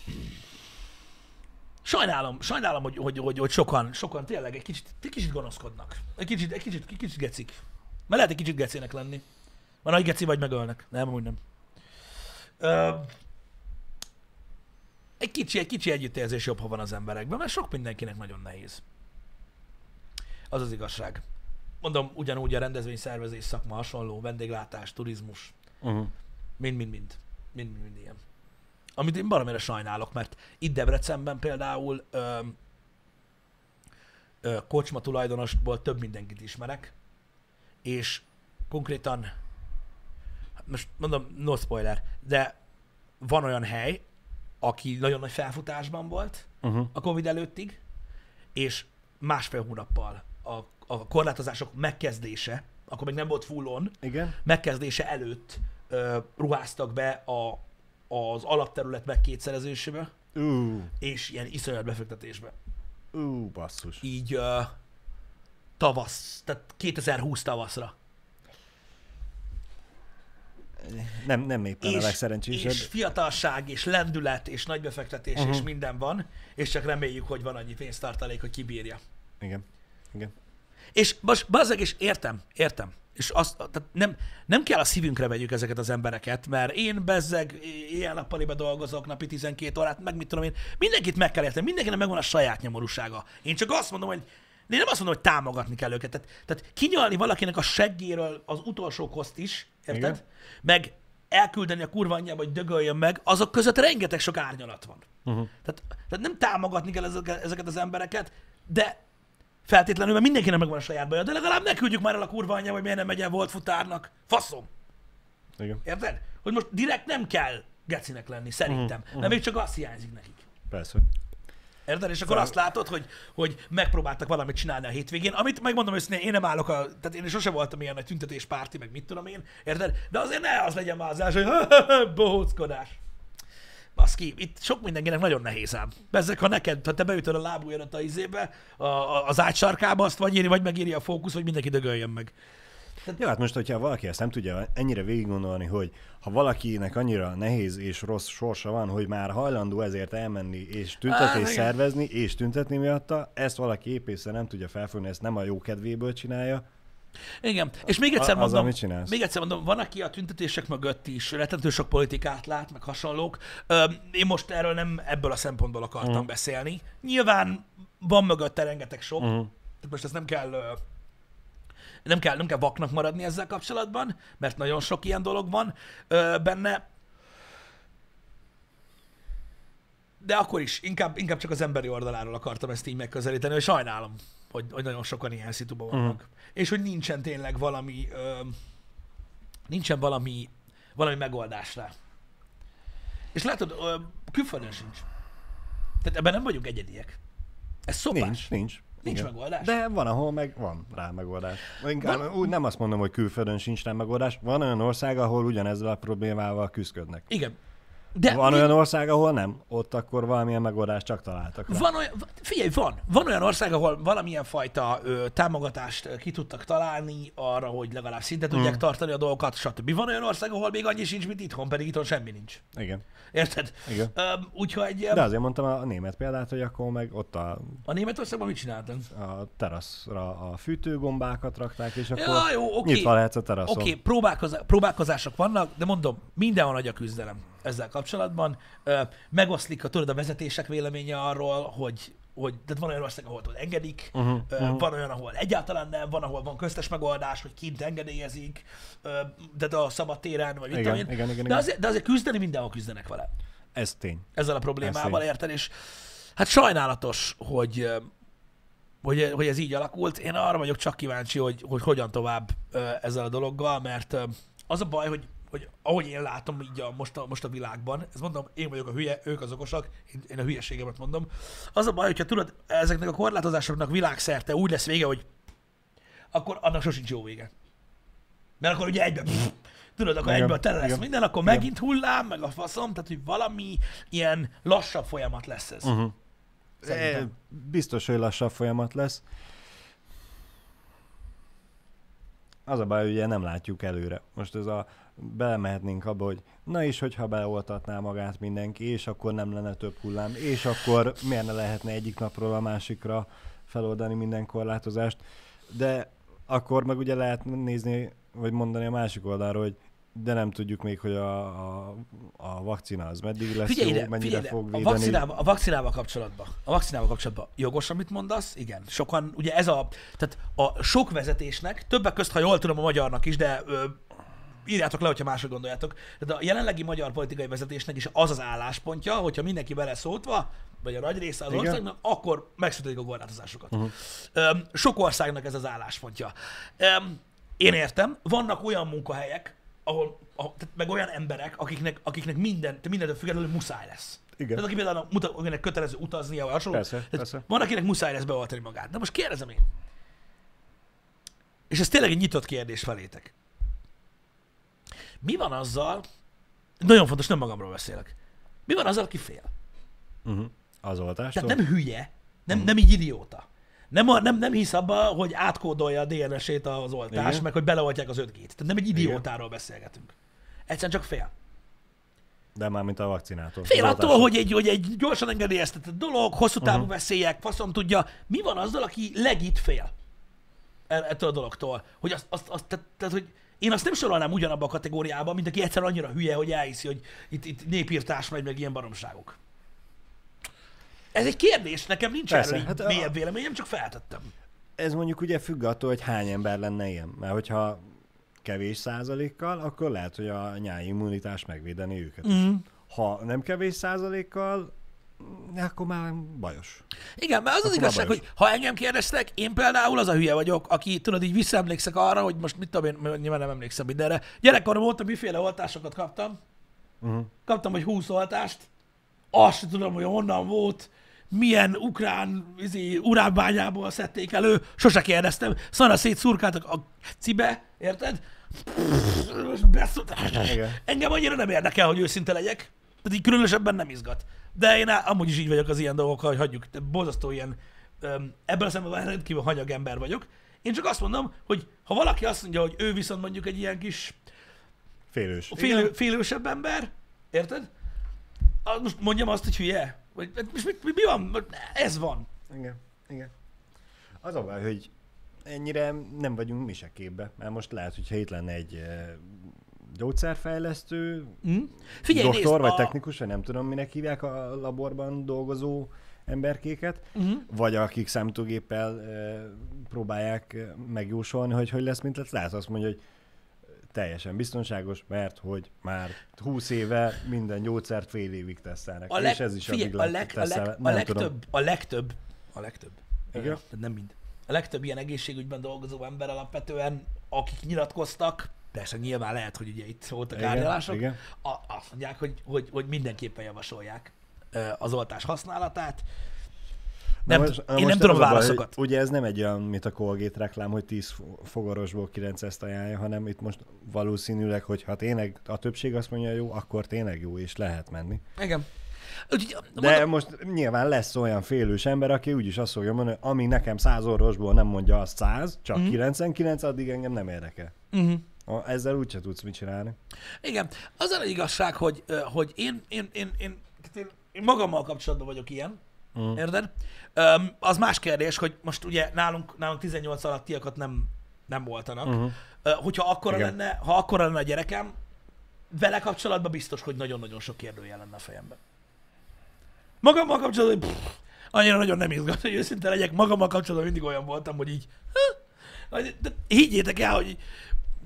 Sajnálom, sajnálom, hogy, hogy, hogy, hogy sokan, sokan tényleg egy kicsit, egy kicsit gonoszkodnak. Egy kicsit, egy kicsit, egy kicsit gecik. Mert lehet egy kicsit gecének lenni. Van, nagy geci vagy megölnek. Nem, amúgy nem. Ö, egy kicsi, egy kicsi együttérzés jobb, ha van az emberekben, mert sok mindenkinek nagyon nehéz. Az az igazság. Mondom, ugyanúgy a rendezvényszervezés szakma hasonló, vendéglátás, turizmus, Uh-huh. mind-mind-mind. Mind-mind ilyen. Amit én baromira sajnálok, mert itt Debrecenben például ö, ö, kocsma tulajdonosból több mindenkit ismerek, és konkrétan, most mondom, no spoiler, de van olyan hely, aki nagyon nagy felfutásban volt Uh-huh. a Covid előttig, és másfél hónappal a, a korlátozások megkezdése, akkor még nem volt full on, Igen. megkezdése előtt ö, ruháztak be a, az alapterület megkétszerezésébe, Ú, és ilyen iszonyat befektetésbe. ú, basszus. Így ö, tavasz, tehát 2020 tavaszra. Nem, nem éppen a És, legszerencsésebb. és fiatalság, és lendület, és nagy befektetés, uh-huh. és minden van, és csak reméljük, hogy van annyi pénztartalék, hogy kibírja. Igen. Igen. És most bazzeg, és értem, értem. És azt, tehát nem, nem kell a szívünkre vegyük ezeket az embereket, mert én bezzeg ilyen nappaliba dolgozok, napi 12 órát, meg mit tudom én, mindenkit meg kell érteni, mindenkinek megvan a saját nyomorúsága. Én csak azt mondom, hogy de én nem azt mondom, hogy támogatni kell őket. Tehát, tehát kinyalni valakinek a seggéről az utolsó koszt is, érted? Igen. Meg elküldeni a kurva anyjába, hogy dögöljön meg, azok között rengeteg sok árnyalat van. Uh-huh. Tehát, tehát nem támogatni kell ezeket, ezeket az embereket, de feltétlenül, mert mindenkinek megvan a saját baja, de legalább ne küldjük már el a kurva anyja, hogy miért nem megy el volt futárnak. Faszom. Igen. Érted? Hogy most direkt nem kell gecinek lenni, szerintem. Mhm, Mert még csak azt hiányzik nekik. Persze. Érted? És akkor azt látod, hogy, hogy megpróbáltak valamit csinálni a hétvégén, amit megmondom őszintén, én nem állok a, tehát én sose voltam ilyen nagy tüntetéspárti, meg mit tudom én, érted? De azért ne az legyen már az első, hogy [LAUGHS] bohóckodás. Baszki, itt sok mindenkinek nagyon nehéz ám. Bezzek, ha neked, ha te beütöd a lábujjadat a izébe, a, a, az ágy sarkába, azt vagy írni, vagy megírja a fókusz, vagy mindenki dögöljön meg. Jó, hát most, hogyha valaki ezt nem tudja ennyire végig gondolni, hogy ha valakinek annyira nehéz és rossz sorsa van, hogy már hajlandó ezért elmenni és tüntetést igen. szervezni, és tüntetni miatta, ezt valaki épészen nem tudja felfogni, ezt nem a jó kedvéből csinálja. Igen, és még egyszer mondom, csinálsz? még egyszer mondom, van, aki a tüntetések mögött is rettentő sok politikát lát, meg hasonlók. Én most erről nem ebből a szempontból akartam uh. beszélni. Nyilván van mögötte rengeteg sok. Uh-huh. tehát most ezt nem kell, nem kell, nem kell vaknak maradni ezzel kapcsolatban, mert nagyon sok ilyen dolog van ö, benne. De akkor is, inkább, inkább csak az emberi oldaláról akartam ezt így megközelíteni, hogy sajnálom, hogy, hogy nagyon sokan ilyen szituban vannak. Uh-huh. És hogy nincsen tényleg valami, ö, nincsen valami, valami megoldás rá. És látod, ö, külföldön sincs. Tehát ebben nem vagyunk egyediek. Ez szopás. Nincs, nincs. Nincs Igen. megoldás. De van, ahol meg van rá megoldás. Inkább, úgy nem azt mondom, hogy külföldön sincs rá megoldás. Van olyan ország, ahol ugyanezzel a problémával küzdködnek. Igen. De Van mi- olyan ország, ahol nem. Ott akkor valamilyen megoldást csak találtak rá. Van olyan, figyelj, van. Van olyan ország, ahol valamilyen fajta ö, támogatást ö, ki tudtak találni arra, hogy legalább szinte tudják Mm. tartani a dolgokat, stb. Van olyan ország, ahol még annyi sincs, mint itthon, pedig itthon semmi nincs. Igen. Érted? Igen. Öm, úgyhogy De azért mondtam a német példát, hogy akkor meg ott a, a Németországban mit csináltak? a teraszra a fűtőgombákat rakták, és akkor Ja, jó, oké. nyitva lehetsz a teraszon. Oké, okay, próbálkozá- próbálkozások vannak, de mondom, mindenhol nagy a küzdelem ezzel kapcsolatban. Megoszlik a, tudod, a vezetések véleménye arról, hogy hogy tehát van olyan ország, ahol tudod, engedik, uh-huh, mhm. van olyan, ahol egyáltalán nem, van, ahol van köztes megoldás, hogy kint engedélyezik, de a szabad téren, vagy mit Igen, tudom én. igen, igen, de, azért, de azért küzdeni mindenhol küzdenek vele Ez tény. ezzel a problémával, érted? És hát sajnálatos, hogy, hogy, hogy ez így alakult. Én arra vagyok csak kíváncsi, hogy, hogy hogyan tovább ezzel a dologgal, mert az a baj, hogy, hogy ahogy én látom így a, most, a, most a világban, ez mondom, én vagyok a hülye, ők az okosak, én, én a hülyeségemet mondom, az a baj, hogyha tudod, ezeknek a korlátozásoknak világszerte úgy lesz vége, hogy akkor annak sosincs jó vége. Mert akkor ugye egyben, pff, tudod, akkor Igen, egyből tele lesz igen. minden, akkor Igen. megint hullám, meg a faszom, tehát hogy valami ilyen lassabb folyamat lesz ez. Uh-huh. Szerintem. Biztos, hogy lassabb folyamat lesz. Az a baj, hogy ugye nem látjuk előre. Most ez a belemehetnénk abba, hogy na is, hogyha beoltatná magát mindenki, és akkor nem lenne több hullám, és akkor miért ne lehetne egyik napról a másikra feloldani minden korlátozást. De akkor meg ugye lehet nézni, vagy mondani a másik oldalról, hogy de nem tudjuk még, hogy a, a, a vakcina az meddig lesz Figyelj jó, ide, mennyire figyelj fog A védeni. vakcinával, a vakcinával kapcsolatban, a vakcinával kapcsolatban jogos, amit mondasz, igen. Sokan, ugye ez a, tehát a sok vezetésnek, többek közt, ha jól tudom, a magyarnak is, de ö, írjátok le, hogyha máshogy gondoljátok. Tehát a jelenlegi magyar politikai vezetésnek is az az álláspontja, hogyha mindenki bele szóltva, vagy a nagy része az Igen. országnak, akkor megszüntetik a korlátozásokat. Uh-huh. Öm, sok országnak ez az álláspontja. Öm, én értem, vannak olyan munkahelyek, ahol, ahol tehát meg olyan emberek, akiknek, akiknek minden, mindentől függetlenül muszáj lesz. Igen. Tehát aki például muta, akinek kötelező utaznia, vagy hasonló. Persze, Tehát persze. Van, akinek muszáj lesz beoltani magát. De most kérdezem én. És ez tényleg egy nyitott kérdés felétek. Mi van azzal, nagyon fontos, nem magamról beszélek. Mi van azzal, aki fél? Uh-huh. Az oltástól? Tehát nem hülye, nem, nem így idióta. Nem, nem, nem hisz abba, hogy átkódolja a DNS-ét az oltás, Igen. meg hogy beleoltják az 5G-t. Tehát nem egy idiótáról beszélgetünk. Egyszerűen csak fél. De már mint a vakcinától. Fél Az attól, hogy egy, hogy egy gyorsan engedélyeztetett dolog, hosszú távú uh-huh. veszélyek, faszom tudja. Mi van azzal, aki legit fél e- ettől a dologtól? Hogy azt, azt, azt tehát, tehát, hogy én azt nem sorolnám ugyanabba a kategóriába, mint aki egyszer annyira hülye, hogy elhiszi, hogy itt, itt népírtás megy, meg ilyen baromságok. Ez egy kérdés, nekem nincs Persze, erről hát hát a- mélyebb véleményem, csak feltettem. Ez mondjuk ugye függ attól, hogy hány ember lenne ilyen. Mert hogyha kevés százalékkal, akkor lehet, hogy a nyári immunitás megvédeni őket. Mm. Ha nem kevés százalékkal, akkor már bajos. Igen, mert az az Akkor igazság, már hogy ha engem kérdeztek, én például az a hülye vagyok, aki tudod, így visszaemlékszek arra, hogy most mit tudom én, nyilván nem emlékszem mindenre. Gyerekkorom óta miféle oltásokat kaptam. Uh-huh. Kaptam egy 20 oltást. Azt sem tudom, hogy honnan volt, milyen ukrán izé, uránbányából szedték elő. Sose kérdeztem. Szana szétszurkáltak a cibe, érted? Most. Engem annyira nem érdekel, hogy őszinte legyek. Tehát így különösebben nem izgat. De én á- amúgy is így vagyok az ilyen dolgokkal, hogy hagyjuk. De borzasztó ilyen, öm, ebből a szemben rendkívül hanyag ember vagyok. Én csak azt mondom, hogy ha valaki azt mondja, hogy ő viszont mondjuk egy ilyen kis Félős. félő, félősebb ember, érted? Most mondjam azt, hogy hülye? Vagy most mi, mi, mi van? Ez van. Igen. Igen. Az a baj, hogy ennyire nem vagyunk mi se képbe. Mert most lehet, hogyha itt lenne egy gyógyszerfejlesztő, Hm? Figyelj, doktor, nézd, vagy a... technikus, vagy nem tudom, minek hívják a laborban dolgozó emberkéket, Uh-huh. vagy akik számítógéppel e, próbálják megjósolni, hogy hogy lesz, mint lesz. Lehet azt mondja, hogy teljesen biztonságos, mert hogy már 20 éve minden gyógyszert fél évig tesztelnek. A leg, és ez is figyelj, addig a, leg, a, leg, a legtöbb, tudom. a legtöbb, a legtöbb, Igen? tehát nem mind. A legtöbb ilyen egészségügyben dolgozó ember alapvetően, akik nyilatkoztak, persze nyilván lehet, hogy ugye itt voltak Igen, árnyalások, igen. a, azt mondják, hogy, hogy, hogy mindenképpen javasolják az oltás használatát. Nem, most- én nem most tudom az a baj, válaszokat. hogy Ugye ez nem egy olyan, mint a Colgate reklám, hogy 10 fo- fogorosból 9 ezt ajánlja, hanem itt most valószínűleg, hogy ha tényleg a többség azt mondja jó, akkor tényleg jó, és lehet menni. Igen. Úgyhogy, De mondom, most nyilván lesz olyan félős ember, aki úgyis azt fogja mondani, hogy ami nekem 100 orvosból nem mondja azt 100, csak Mhm. 99, addig engem nem érdekel. uh-huh. A- Ezzel úgyse tudsz mit csinálni. Igen, az a igazság, hogy, hogy én, én, én, én, én, én magammal kapcsolatban vagyok ilyen, Mm. érted? Öm, az más kérdés, hogy most ugye nálunk, nálunk 18 alattiakat nem, nem voltanak. Uh-huh. Ö, hogyha akkora Igen. lenne, ha akkora lenne a gyerekem, vele kapcsolatban biztos, hogy nagyon-nagyon sok kérdőjel lenne a fejemben. Magammal kapcsolatban, pff, annyira nagyon nem izgat, hogy őszinte legyek, magammal kapcsolatban mindig olyan voltam, hogy így, ha, de higgyétek el, hogy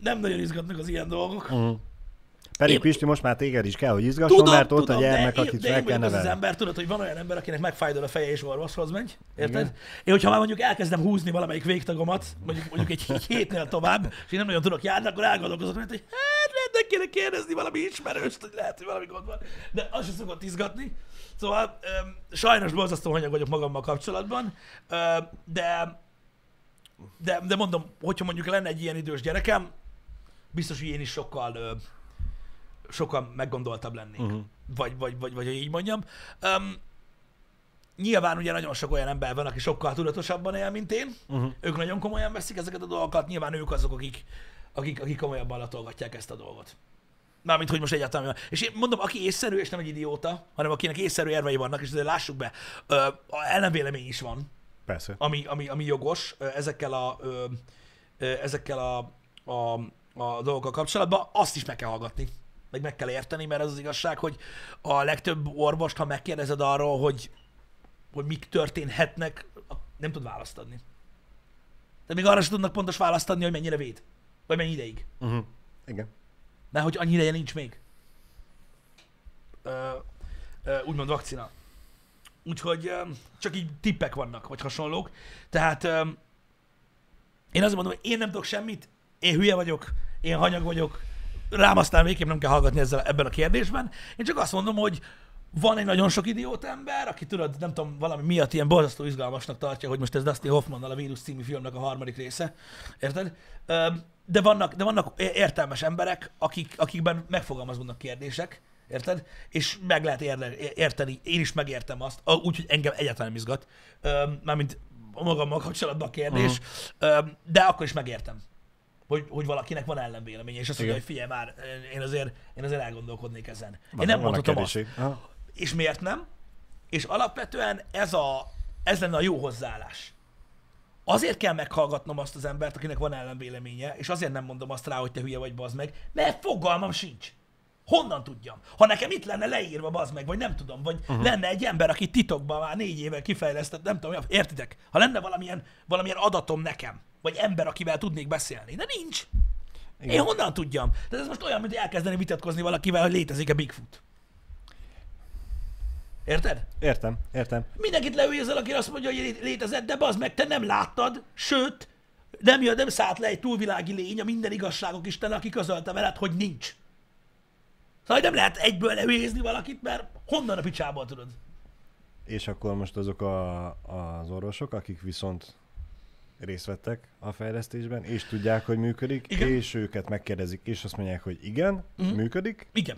nem nagyon izgatnak az ilyen dolgok. Uh-huh. Pedig Én- Pisti, most már téged is kell, hogy izgasson, Tudom, mert ott tudom, a gyermek, de akit de fel kell vagyok az, nevelni. ember, tudod, hogy van olyan ember, akinek megfájdul a feje és orvoshoz megy, érted? Igen. Én, hogyha már mondjuk elkezdem húzni valamelyik végtagomat, mondjuk, mondjuk egy, egy [LAUGHS] hétnél tovább, és én nem nagyon tudok járni, akkor elgondolkozok, mert, hogy hát meg kéne kérdezni valami ismerőst, hogy lehet, hogy valami gond van. De az sem szokott izgatni. Szóval öm, sajnos borzasztó hanyag vagyok magammal kapcsolatban, öm, de, de, de mondom, hogyha mondjuk lenne egy ilyen idős gyerekem, biztos, hogy én is sokkal ö, sokkal meggondoltabb lennék. Uh-huh. Vagy, vagy, vagy, vagy, hogy így mondjam. Um, nyilván ugye nagyon sok olyan ember van, aki sokkal tudatosabban él, mint én. Uh-huh. Ők nagyon komolyan veszik ezeket a dolgokat. Nyilván ők azok, akik, akik, akik komolyabban latolgatják ezt a dolgot. Mármint, hogy most egyáltalán. És én mondom, aki észszerű, és nem egy idióta, hanem akinek észszerű érvei vannak, és azért lássuk be, ö, ellenvélemény is van, Persze. ami, ami, ami jogos ezekkel a, ö, ezekkel a, a, a dolgokkal kapcsolatban, azt is meg kell hallgatni. Meg meg kell érteni, mert az az igazság, hogy a legtöbb orvost, ha megkérdezed arról, hogy, hogy mik történhetnek, nem tud választ adni. De még arra sem tudnak pontos választ adni, hogy mennyire véd. Vagy mennyi ideig. Uh-huh. Igen. Mert hogy annyi ideje nincs még. Ö, ö, úgymond vakcina. Úgyhogy ö, csak így tippek vannak, vagy hasonlók. Tehát ö, én azt mondom, hogy én nem tudok semmit, én hülye vagyok, én hanyag vagyok, rám aztán végképp nem kell hallgatni ezzel, ebben a kérdésben. Én csak azt mondom, hogy van egy nagyon sok idióta ember, aki tudod, nem tudom, valami miatt ilyen borzasztó izgalmasnak tartja, hogy most ez Dustin Hoffmannal a Vírus című filmnek a harmadik része. Érted? De vannak, de vannak értelmes emberek, akik, akikben megfogalmazódnak kérdések, érted? És meg lehet érteni, én is megértem azt, úgyhogy engem egyáltalán nem izgat, mármint magammal kapcsolatban a kérdés, uh-huh. de akkor is megértem, hogy, hogy valakinek van ellenvéleménye, és azt mondja, hogy figyelj már, én azért, én azért elgondolkodnék ezen. Én Van- nem vannak mondhatom azt. És miért nem? És alapvetően ez, a, ez lenne a jó hozzáállás. Azért kell meghallgatnom azt az embert, akinek van ellenvéleménye, és azért nem mondom azt rá, hogy te hülye vagy, bazd meg, mert fogalmam sincs. Honnan tudjam? Ha nekem itt lenne leírva, bazd meg, vagy nem tudom, vagy uh-huh. lenne egy ember, aki titokban már négy éve kifejlesztett, nem tudom, értitek? Ha lenne valamilyen, valamilyen adatom nekem, vagy ember, akivel tudnék beszélni, de nincs. Igen. Én honnan tudjam? Tehát ez most olyan, mint elkezdeni vitatkozni valakivel, hogy létezik-e Bigfoot. Érted? Értem, értem. Mindenkit leüljezel, aki azt mondja, hogy lé- létezett, de az meg te nem láttad, sőt, nem jön, nem szállt le egy túlvilági lény, a minden igazságok istene, aki közölte veled, hogy nincs. Szóval nem lehet egyből leüljezni valakit, mert honnan a picsából tudod? És akkor most azok a, az orvosok, akik viszont részt vettek a fejlesztésben, és tudják, hogy működik, Igen. és őket megkérdezik, és azt mondják, hogy igen, uh-huh. működik, Igen.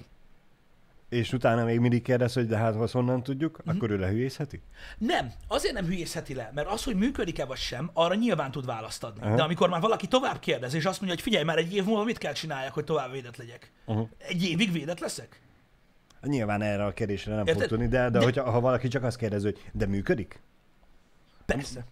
És utána még mindig kérdez, hogy de hát honnan tudjuk, uh-huh. akkor ő lehülyézheti? Nem, azért nem hülyészheti le, mert az, hogy működik-e vagy sem, arra nyilván tud választ adni. Aha. De amikor már valaki tovább kérdez, és azt mondja, hogy figyelj, már egy év múlva mit kell csináljak, hogy tovább védett legyek? Uh-huh. Egy évig védett leszek? Nyilván erre a kérdésre nem Érted? fog tudni, de, de, De-. Hogyha, ha valaki csak azt kérdezi, hogy de működik? Persze.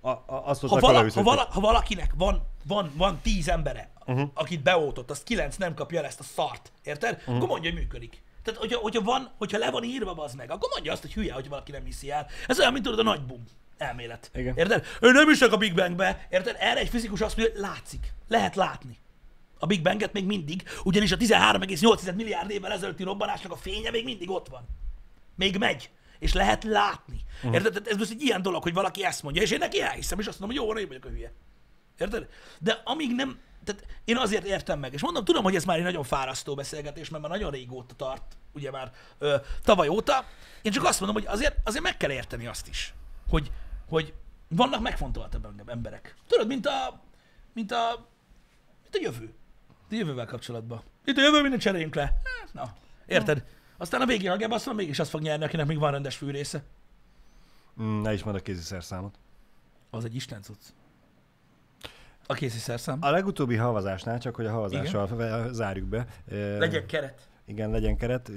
A, a, azt Ha, vala, ha, vala, ha valakinek van, van, van tíz embere, uh-huh. akit beoltott, azt kilenc nem kapja el ezt a szart, érted? Uh-huh. Akkor mondja, hogy működik. Tehát, hogyha, hogyha, van, hogyha le van írva az meg, akkor mondja azt, hogy hülye, hogy valaki nem hiszi el. Ez olyan, mint tudod, a nagy bum elmélet. Igen. Érted? Ő nem is a Big Bangbe, érted? Erre egy fizikus azt mondja, hogy látszik. Lehet látni. A Big Banget még mindig, ugyanis a 13,8 milliárd évvel ezelőtti robbanásnak a fénye még mindig ott van. Még megy. És lehet látni. Uh-huh. Érted? Tehát Ez most egy ilyen dolog, hogy valaki ezt mondja, és én neki elhiszem, és azt mondom, hogy jó, van, én vagyok a hülye. Érted? De amíg nem, tehát én azért értem meg, és mondom, tudom, hogy ez már egy nagyon fárasztó beszélgetés, mert már nagyon régóta tart, ugye már ö, tavaly óta. Én csak azt mondom, hogy azért, azért meg kell érteni azt is, hogy, hogy vannak megfontoltabb emberek. Tudod, mint a, mint a, mint a jövő. A jövővel kapcsolatban. Itt a jövő, minden cseréljünk le. Hát, Na, érted? Aztán a végén a Gebasszon mégis azt fog nyerni, akinek még van rendes fűrésze. Mm, ne is mondd a kézi szerszámot. Az egy isten cucc. A kézi szerszám. A legutóbbi havazásnál, csak hogy a havazással fe- zárjuk be. Legyen keret. Igen, legyen keret.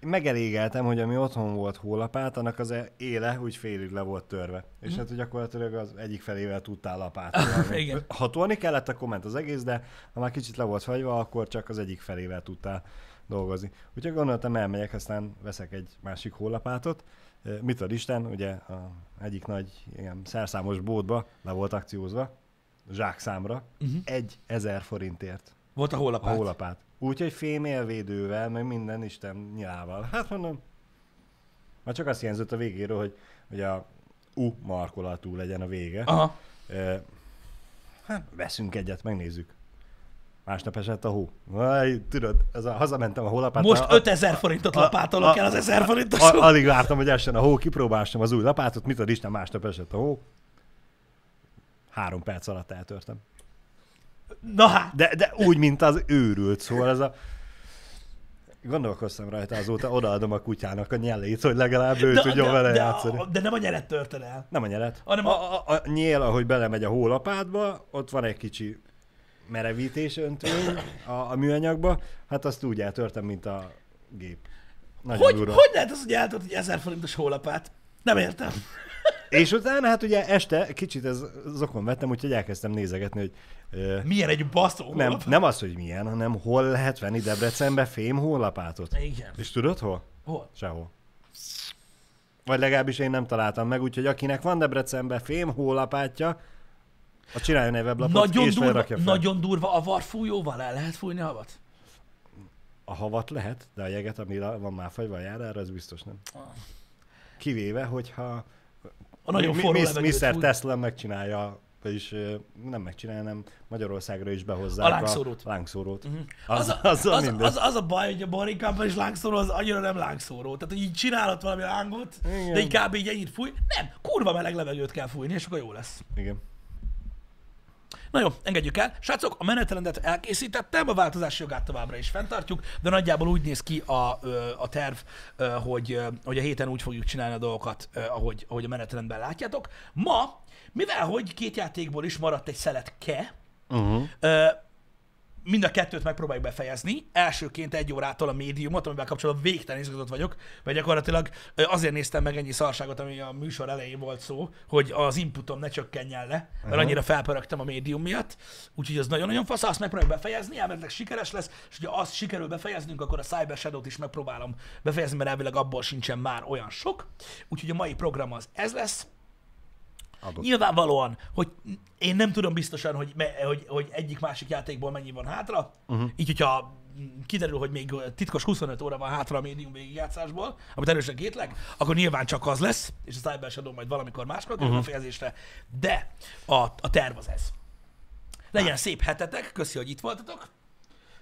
Megelégeltem, hogy ami otthon volt hólapát, annak az éle úgy félig le volt törve. És Mhm. hát gyakorlatilag az egyik felével tudtál lapátolni. [LAUGHS] Igen. Ha tolni kellett, akkor ment az egész, de ha már kicsit le volt fagyva, akkor csak az egyik felével tudtál dolgozni. Úgyhogy gondoltam, elmegyek, aztán veszek egy másik hólapátot. Mit ad Isten, ugye a egyik nagy ilyen szerszámos bótba le volt akciózva, zsákszámra, Uh-huh. egy ezer forintért Volt a a hólapát. hólapát. Úgyhogy fém élvédővel, meg minden Isten nyilával. Hát mondom, már csak azt hiányzott a végéről, hogy, hogy a U markolatú legyen a vége. Aha. Uh, hát veszünk egyet, megnézzük. Másnap esett a hó. Vaj, tudod, ez a, hazamentem a hólapát. Most a, 5000 forintot a- lapátolok a- el az 1000 forintos. a, alig vártam, hogy essen a hó, kipróbáltam az új lapátot, mit ad Isten, másnap esett a hó. Három perc alatt eltörtem. Na hát, De, de úgy, mint az őrült, szóval ez a... Gondolkoztam rajta azóta, odaadom a kutyának a nyelét, hogy legalább ő tudjon vele de, játszani. a, de nem a nyeret törted el. Nem a nyelet. Hanem a, a, a nyél, ahogy belemegy a hólapátba, ott van egy kicsi merevítés öntvény a, a műanyagba, hát azt úgy eltörtem, mint a gép. Nagyon Hogy, durva. hogy lehet az, hogy eltört egy 1000 forintos hólapát? Nem értem. És utána hát ugye este kicsit ez zokon vettem, úgyhogy elkezdtem nézegetni, hogy ö, Milyen egy baszó nem, nem az, hogy milyen, hanem hol lehet venni Debrecenbe fém hólapátot. Igen. És tudod hol? Hol? Sehol. Vagy legalábbis én nem találtam meg, úgyhogy akinek van Debrecenbe fém hólapátja, a csináljon egy weblapot, Nagyon és durva, fel. nagyon durva, a varfújóval el lehet fújni a havat? A havat lehet, de a jeget, ami van már fagyva a járára, az biztos nem. Kivéve, hogyha A nagyon Mi- forró Mr. levegőt Mr. Tesla megcsinálja, vagyis nem megcsinálja, hanem Magyarországra is behozzák A lángszórót. A lángszórót. Mhm. Az, Az, az, minden. az, az, a baj, hogy a Boring Company és lángszóró az annyira nem lángszóró. Tehát, hogy így csinálod valami lángot, Igen. de így kb. így ennyit fúj. Nem, kurva meleg levegőt kell fújni, és akkor jó lesz. Igen. Na jó, engedjük el. Srácok, a menetrendet elkészítettem, a változási jogát továbbra is fenntartjuk, de nagyjából úgy néz ki a, a terv, hogy, hogy a héten úgy fogjuk csinálni a dolgokat, ahogy, ahogy a menetrendben látjátok. Ma, mivel hogy két játékból is maradt egy szeletke, Uh-huh. Mind a kettőt megpróbáljuk befejezni. Elsőként egy órától a médiumot, amivel kapcsolatban végtelen izgatott vagyok, mert gyakorlatilag azért néztem meg ennyi szarságot, ami a műsor elején volt szó, hogy az inputom ne csökkenjen le, mert Aha. annyira felpörögtem a médium miatt. Úgyhogy az nagyon-nagyon fasz, azt megpróbáljuk befejezni, elméletileg sikeres lesz, és hogyha azt sikerül befejeznünk, akkor a Cyber Shadow-t is megpróbálom befejezni, mert elvileg abból sincsen már olyan sok. Úgyhogy a mai program az ez lesz. Adott. Nyilvánvalóan, hogy én nem tudom biztosan, hogy, me, hogy, hogy egyik-másik játékból mennyi van hátra, uh-huh. így hogyha kiderül, hogy még titkos 25 óra van hátra a médium végigjátszásból, amit erősen kétleg, akkor nyilván csak az lesz, és a Cyber Shadow majd valamikor máskor kerül uh-huh. befejezésre, de a, a terv az ez. Legyen szép hetetek, köszi, hogy itt voltatok,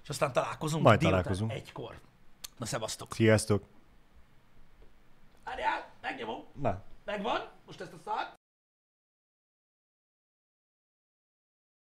és aztán találkozunk Majd találkozunk. egykor. Na, szevasztok! Sziasztok! Várjál, megnyomom, Na, megvan, most ezt a szart,